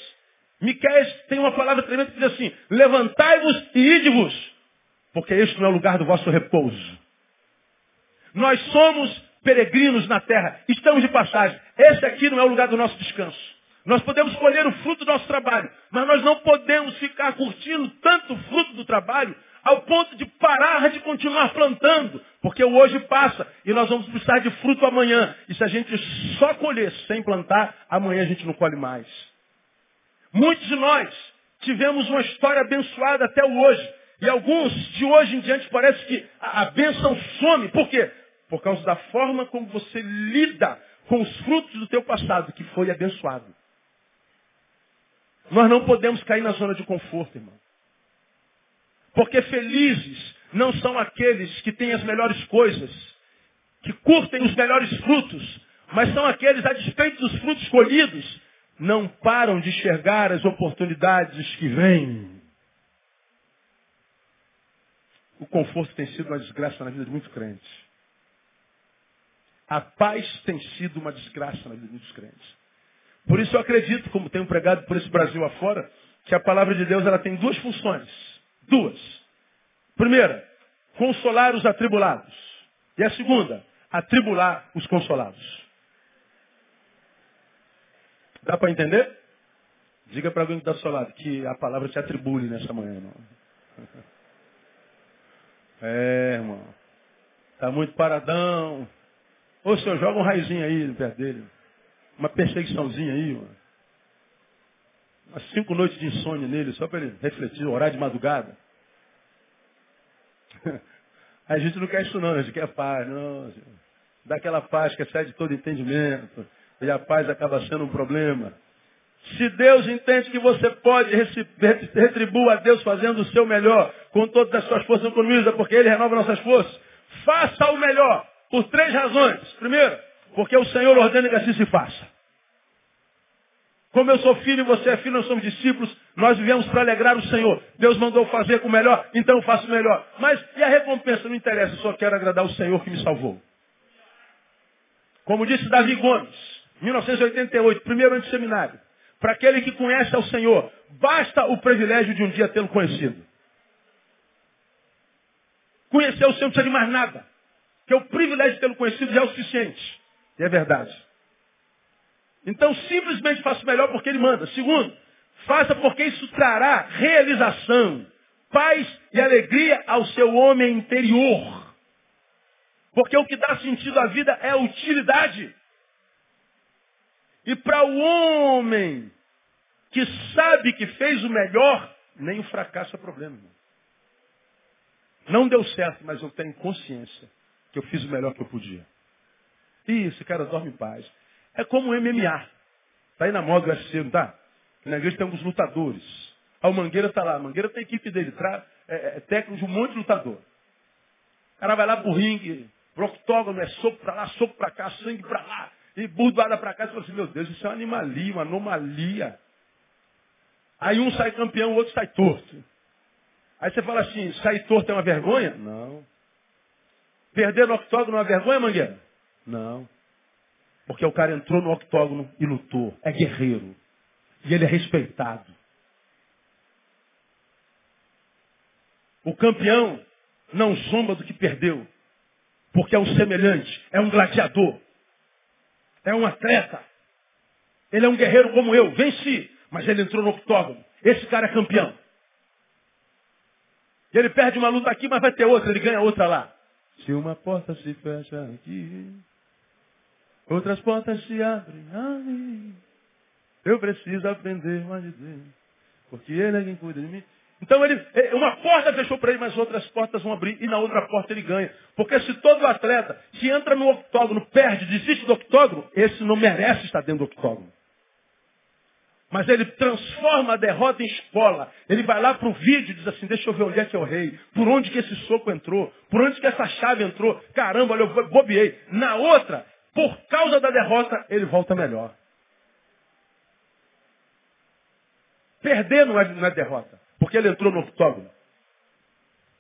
Miqueias tem uma palavra tremenda que diz assim, levantai-vos e ide-vos, porque este não é o lugar do vosso repouso. Nós somos peregrinos na terra, estamos de passagem. Esse aqui não é o lugar do nosso descanso. Nós podemos colher o fruto do nosso trabalho, mas nós não podemos ficar curtindo tanto o fruto do trabalho ao ponto de parar de continuar plantando, porque o hoje passa e nós vamos precisar de fruto amanhã. E se a gente só colher sem plantar, amanhã a gente não colhe mais. Muitos de nós tivemos uma história abençoada até o hoje. E alguns de hoje em diante parece que a, bênção some. Por quê? Por causa da forma como você lida com os frutos do teu passado, que foi abençoado. Nós não podemos cair na zona de conforto, irmão. Porque felizes não são aqueles que têm as melhores coisas, que curtem os melhores frutos, mas são aqueles, a despeito dos frutos colhidos, não param de enxergar as oportunidades que vêm. O conforto tem sido uma desgraça na vida de muitos crentes. A paz tem sido uma desgraça na vida de muitos crentes. Por isso eu acredito, como tenho pregado por esse Brasil afora, que a palavra de Deus ela tem duas funções. Duas. Primeira, consolar os atribulados. E a segunda, atribular os consolados. Dá para entender? Diga para alguém que está ao seu lado que a palavra te atribui nessa manhã, irmão. É, irmão. Está muito paradão. Ô senhor, joga um raizinho aí perto dele. Uma perseguiçãozinha aí, mano. Umas cinco noites de insônia nele, só para ele refletir, orar de madrugada. A gente não quer isso não, a gente quer paz, não. Dá aquela paz que excede todo entendimento. E a paz acaba sendo um problema. Se Deus entende que você pode retribuir a Deus fazendo o seu melhor, com todas as suas forças economiza, porque Ele renova nossas forças, faça o melhor, por três razões. Primeiro, porque o Senhor ordena que assim se faça. Como eu sou filho e você é filho, nós somos discípulos, nós vivemos para alegrar o Senhor. Deus mandou fazer com o melhor, então eu faço melhor. Mas e a recompensa? Não interessa, eu só quero agradar o Senhor que me salvou. Como disse Davi Gomes, 1988, primeiro ano de seminário. Para aquele que conhece ao Senhor, basta o privilégio de um dia tê-lo conhecido. Conhecer o Senhor não precisa de mais nada. Porque o privilégio de tê-lo conhecido já é o suficiente. E é verdade. Então simplesmente faça melhor porque ele manda. Segundo, faça porque isso trará realização, paz e alegria ao seu homem interior. Porque o que dá sentido à vida é a utilidade. E para o homem que sabe que fez o melhor, nem o fracasso é problema. Não deu certo, mas eu tenho consciência que eu fiz o melhor que eu podia. E esse cara dorme em paz. É como o MMA. Está aí na moda do UFC, não está? Na igreja tem alguns lutadores. Ah, o Mangueira está lá. A Mangueira tem a equipe dele. Tra... É, é, é, técnico de um monte de lutador. O cara vai lá pro ringue, pro octógono, é soco para lá, soco para cá, sangue para lá. E burdoada para cá. Você fala assim, meu Deus, isso é uma animalia, uma anomalia. Aí um sai campeão, o outro sai torto. Aí você fala assim, sair torto é uma vergonha? Não. Perder no octógono é uma vergonha, Mangueira? Não. Porque o cara entrou no octógono e lutou. É guerreiro. E ele é respeitado. O campeão não zomba do que perdeu. Porque é um semelhante. É um gladiador. É um atleta. Ele é um guerreiro como eu. Venci. Mas ele entrou no octógono. Esse cara é campeão. Ele perde uma luta aqui, mas vai ter outra. Ele ganha outra lá. Se uma porta se fecha aqui, Outras portas se abrem a mim. Eu preciso aprender mais de Deus. Porque Ele é quem cuida de mim. Então ele, uma porta fechou para ele, mas outras portas vão abrir e na outra porta ele ganha. Porque se todo atleta que entra no octógono perde, desiste do octógono, esse não merece estar dentro do octógono. Mas ele transforma a derrota em escola. Ele vai lá para o vídeo e diz assim, deixa eu ver onde é que é o rei. Por onde que esse soco entrou? Por onde que essa chave entrou? Caramba, olha, eu bobeei. Na outra, por causa da derrota, ele volta melhor. Perder não é, não é derrota, porque ele entrou no octógono.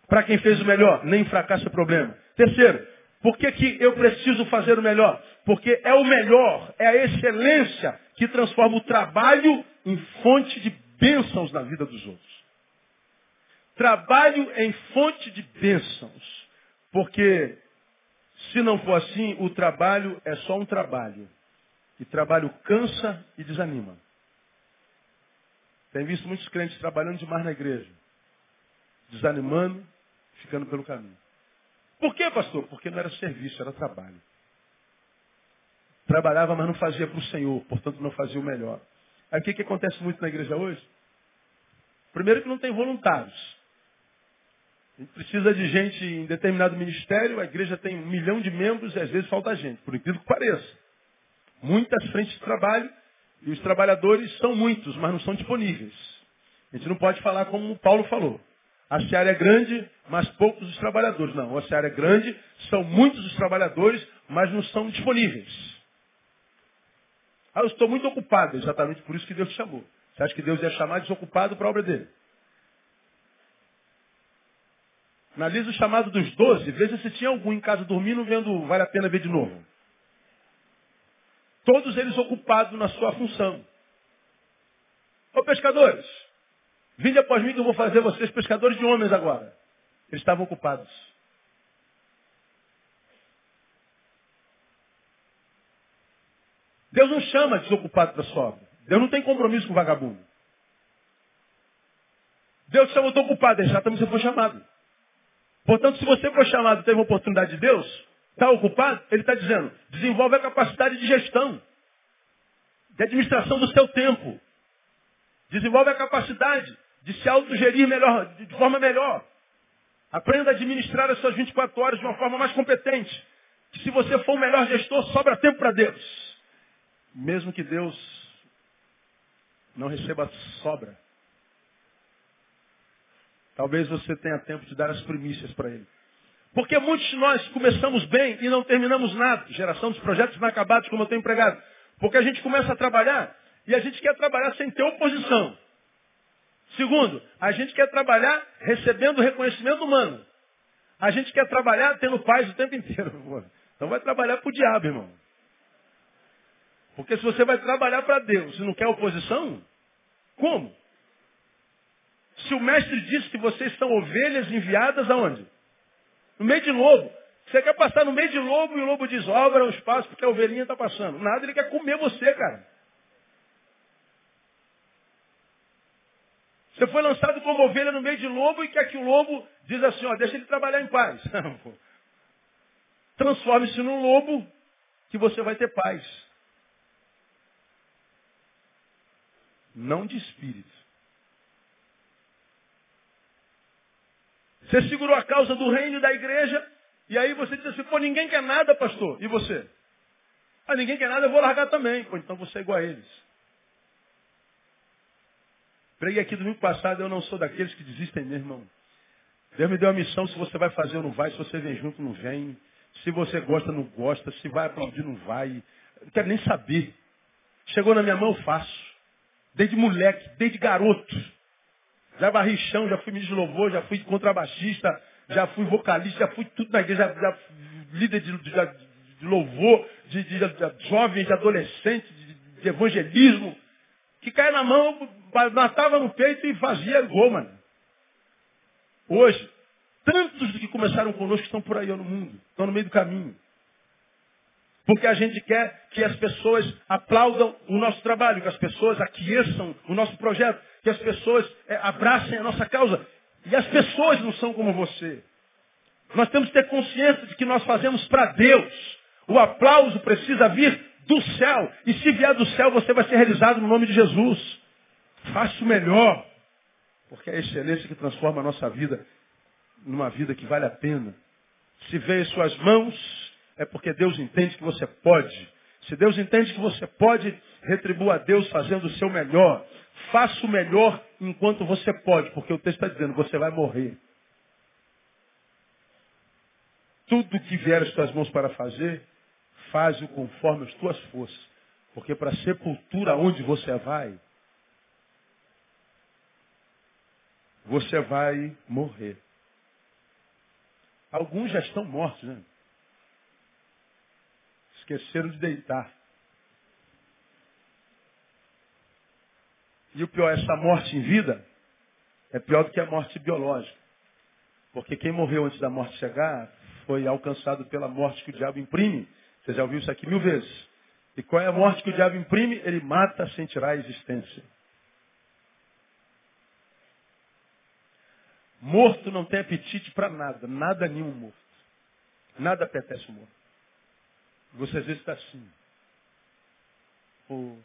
Para quem fez o melhor, nem fracasso é problema. Terceiro, por que, que eu preciso fazer o melhor? Porque é o melhor, é a excelência que transforma o trabalho em fonte de bênçãos na vida dos outros. Trabalho em fonte de bênçãos. Porque se não for assim, o trabalho é só um trabalho. E trabalho cansa e desanima. Tem visto muitos crentes trabalhando demais na igreja. Desanimando, ficando pelo caminho. Por quê, pastor? Porque não era serviço, era trabalho. Trabalhava, mas não fazia para o Senhor, portanto não fazia o melhor. Aí o que, que acontece muito na igreja hoje? Primeiro que não tem voluntários. A gente precisa de gente em determinado ministério, a igreja tem um milhão de membros e às vezes falta gente, por incrível que pareça. Muitas frentes de trabalho e os trabalhadores são muitos, mas não são disponíveis. A gente não pode falar como o Paulo falou. A seara é grande, mas poucos os trabalhadores. Não, a seara é grande, são muitos os trabalhadores, mas não são disponíveis. Ah, eu estou muito ocupado, exatamente por isso que Deus te chamou. Você acha que Deus ia chamar desocupado para a obra dele? Analise o chamado dos doze, veja se tinha algum em casa dormindo, vendo, vale a pena ver de novo. Todos eles ocupados na sua função. Ô pescadores, vinde após mim que eu vou fazer vocês pescadores de homens agora. Eles estavam ocupados. Deus não chama desocupado para sua obra. Deus não tem compromisso com vagabundo. Deus te chamou, estou ocupado. É exatamente você foi chamado. Portanto, se você foi chamado e teve uma oportunidade de Deus, está ocupado, ele está dizendo, desenvolve a capacidade de gestão, de administração do seu tempo. Desenvolve a capacidade de se autogerir melhor, de forma melhor. Aprenda a administrar as suas 24 horas de uma forma mais competente. Que se você for o melhor gestor, sobra tempo para Deus. Mesmo que Deus não receba sobra. Talvez você tenha tempo de dar as primícias para Ele. Porque muitos de nós começamos bem e não terminamos nada. Geração dos projetos inacabados, como eu tenho empregado. Porque a gente começa a trabalhar e a gente quer trabalhar sem ter oposição. Segundo, a gente quer trabalhar recebendo reconhecimento humano. A gente quer trabalhar tendo paz o tempo inteiro. Então vai trabalhar para o diabo, irmão. Porque se você vai trabalhar para Deus e não quer oposição, como? Se o mestre disse que vocês são ovelhas enviadas aonde? No meio de lobo. Você quer passar no meio de lobo e o lobo diz, obra o espaço porque a ovelhinha está passando. Nada, ele quer comer você, cara. Você foi lançado como ovelha no meio de lobo e quer que o lobo diz assim, ó, deixa ele trabalhar em paz. Transforme-se num lobo que você vai ter paz. Não de espírito. Você segurou a causa do reino e da igreja, e aí você diz assim, pô, ninguém quer nada, pastor. E você? Ah, ninguém quer nada, eu vou largar também. Pô, então você é igual a eles. Preguei aqui domingo passado, eu não sou daqueles que desistem meu irmão. Deus me deu a missão, se você vai fazer ou não vai, se você vem junto não vem, se você gosta não gosta, se vai aplaudir não vai. Não quero nem saber. Chegou na minha mão, eu faço. Desde moleque, desde garoto. Já varri chão, já fui ministro de louvor, já fui contrabaixista, já fui vocalista, já fui tudo na igreja, já, já líder de, de, de louvor, de, de, de, jovens, de adolescentes, de, evangelismo. Que caia na mão, matava no peito e fazia gol, mano. Hoje, tantos que começaram conosco estão por aí no mundo, estão no meio do caminho. Porque a gente quer que as pessoas aplaudam o nosso trabalho, que as pessoas aqueçam o nosso projeto, que as pessoas é, abracem a nossa causa. E as pessoas não são como você. Nós temos que ter consciência de que nós fazemos para Deus. O aplauso precisa vir do céu. E se vier do céu, você vai ser realizado no nome de Jesus. Faça o melhor. Porque é a excelência que transforma a nossa vida numa vida que vale a pena. Se veio em suas mãos, é porque Deus entende que você pode. Se Deus entende que você pode, retribua a Deus fazendo o seu melhor. Faça o melhor enquanto você pode, porque o texto está dizendo, você vai morrer. Tudo que vier às tuas mãos para fazer, faz-o conforme as tuas forças. Porque para a sepultura onde você vai, você vai morrer. Alguns já estão mortos, né? Esqueceram de deitar. E o pior, essa morte em vida é pior do que a morte biológica. Porque quem morreu antes da morte chegar foi alcançado pela morte que o diabo imprime. Você já ouviu isso aqui mil vezes. E qual é a morte que o diabo imprime? Ele mata sem tirar a existência. Morto não tem apetite para nada, nada nenhum morto. Nada apetece o morto. Você às vezes está assim. O...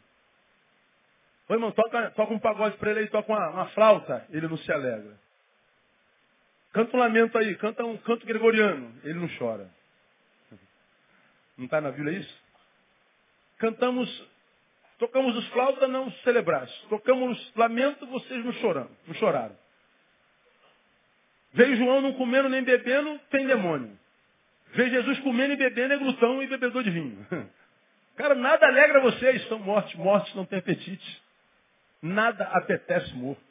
Ô irmão, toca, toca um pagode para ele aí, toca uma, uma flauta, ele não se alegra. Canta um lamento aí, canta um canto gregoriano, ele não chora. Não está na Bíblia isso? Cantamos, tocamos os flautas, não celebraste. Tocamos lamento, vocês não choraram. Não choraram. Veio João não comendo nem bebendo, tem demônio. Veio Jesus comendo e bebendo, é glutão e bebedor de vinho. Cara, nada alegra vocês, estão mortos. Mortos não têm apetite. Nada apetece morto.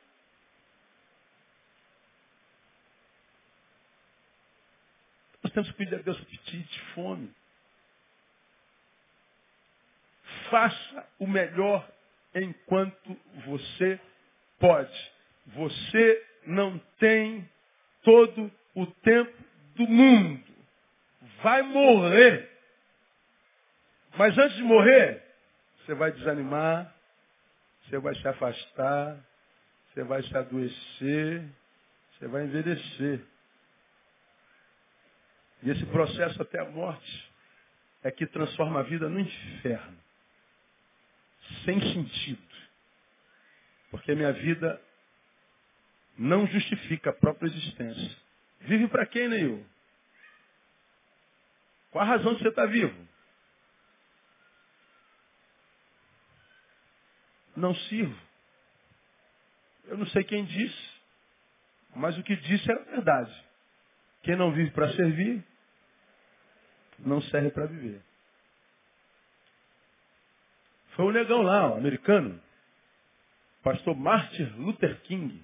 Nós temos que pedir a Deus apetite, fome. Faça o melhor enquanto você pode. Você não tem todo o tempo do mundo. Vai morrer. Mas antes de morrer, você vai desanimar, você vai se afastar, Você vai se adoecer, você vai envelhecer. E esse processo até a morte é que transforma a vida no inferno. Sem sentido. Porque minha vida não justifica a própria existência. Vive para quem, Neil? Qual a razão de você estar tá vivo? Não sirvo. Eu não sei quem disse, mas o que disse era verdade. Quem não vive para servir, não serve para viver. Foi o negão lá, o americano, pastor Martin Luther King,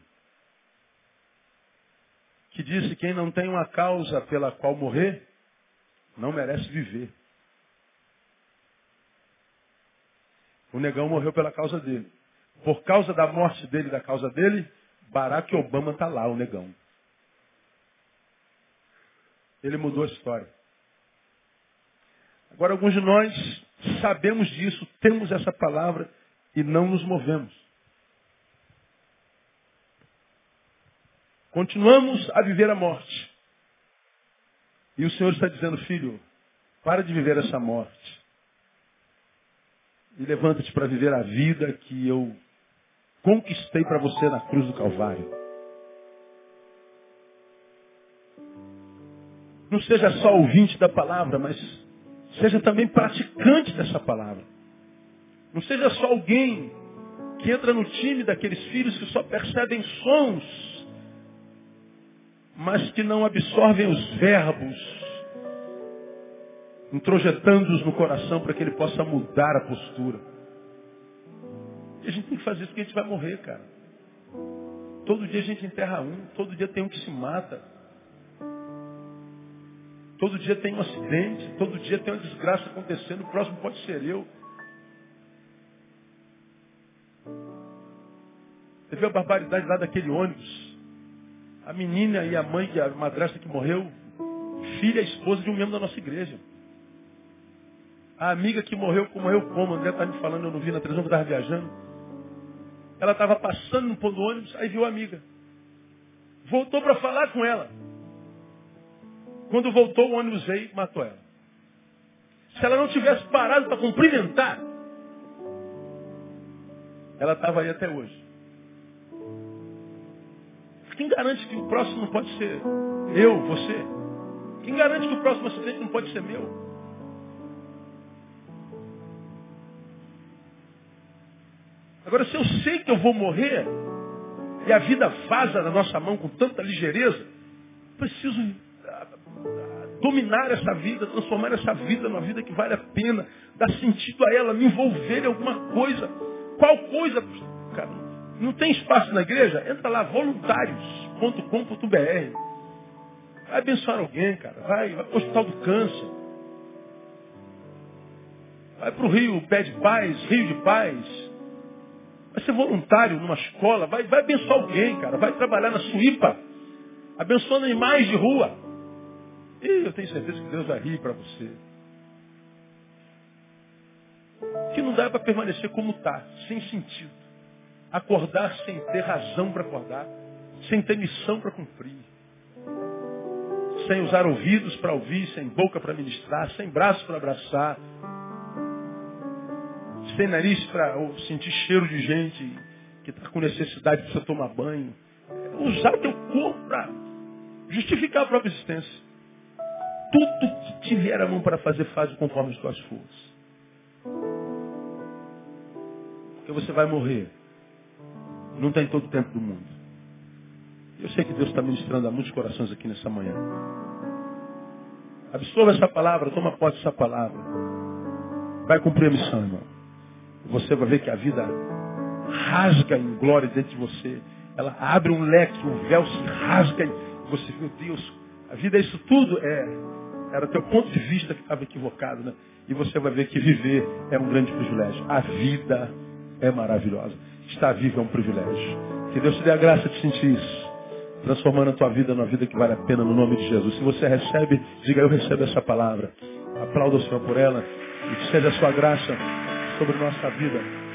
que disse que quem não tem uma causa pela qual morrer, não merece viver. O negão morreu pela causa dele. Por causa da morte dele, da causa dele, Barack Obama está lá, o negão. Ele mudou a história. Agora, alguns de nós sabemos disso, temos essa palavra e não nos movemos. Continuamos a viver a morte. E o Senhor está dizendo, filho, para de viver essa morte. E levanta-te para viver a vida que eu conquistei para você na cruz do Calvário. Não seja só ouvinte da palavra, mas seja também praticante dessa palavra. Não seja só alguém que entra no time daqueles filhos que só percebem sons, mas que não absorvem os verbos, introjetando-os no coração para que ele possa mudar a postura. E a gente tem que fazer isso porque a gente vai morrer, cara. Todo dia a gente enterra um, todo dia tem um que se mata. Todo dia tem um acidente, todo dia tem uma desgraça acontecendo, o próximo pode ser eu. Você viu a barbaridade lá daquele ônibus? A menina e a mãe, a madrasta que morreu, filha e esposa de um membro da nossa igreja. A amiga que morreu, como? O André está me falando, eu não vi na televisão, eu estava viajando. Ela estava passando no ponto do ônibus, aí viu a amiga. Voltou para falar com ela. Quando voltou, o ônibus veio e matou ela. Se ela não tivesse parado para cumprimentar, ela estava aí até hoje. Quem garante que o próximo não pode ser eu, você? Quem garante que o próximo acidente não pode ser meu? Agora, se eu sei que eu vou morrer, e a vida vaza na nossa mão com tanta ligeireza, preciso ah, dominar essa vida, transformar essa vida numa vida que vale a pena, dar sentido a ela, me envolver em alguma coisa. Qual coisa? Cara, não tem espaço na igreja? Entra lá, voluntários.com.br. Vai abençoar alguém, cara. Vai, vai para o Hospital do Câncer. Vai para o Rio Pé de Paz, Rio de Paz. Vai ser voluntário numa escola, vai, vai abençoar alguém, cara. Vai trabalhar na Suípa, abençoando animais de rua. E eu tenho certeza que Deus vai rir para você. Que não dá para permanecer como está, sem sentido. Acordar sem ter razão para acordar, sem ter missão para cumprir. Sem usar ouvidos para ouvir, sem boca para ministrar, sem braços para abraçar, sem nariz para sentir cheiro de gente que está com necessidade de tomar banho. Usar o teu corpo para justificar a própria existência. Tudo que tiver a mão para fazer, faz conforme as tuas forças. Porque você vai morrer. Não tem todo o tempo do mundo. Eu sei que Deus está ministrando a muitos corações aqui nessa manhã. Absorva essa palavra, toma posse dessa palavra. Vai cumprir a missão, irmão você vai ver que a vida rasga em glória dentro de você. Ela abre um leque, o véu se rasga e você, meu Deus, a vida é isso tudo? É. Era teu ponto de vista que estava equivocado, né? E você vai ver que viver é um grande privilégio. A vida é maravilhosa. Estar vivo é um privilégio. Que Deus te dê a graça de sentir isso. Transformando a tua vida numa vida que vale a pena no nome de Jesus. Se você recebe, diga eu recebo essa palavra. Aplauda o Senhor por ela. E que seja a sua graça sobre nossa vida.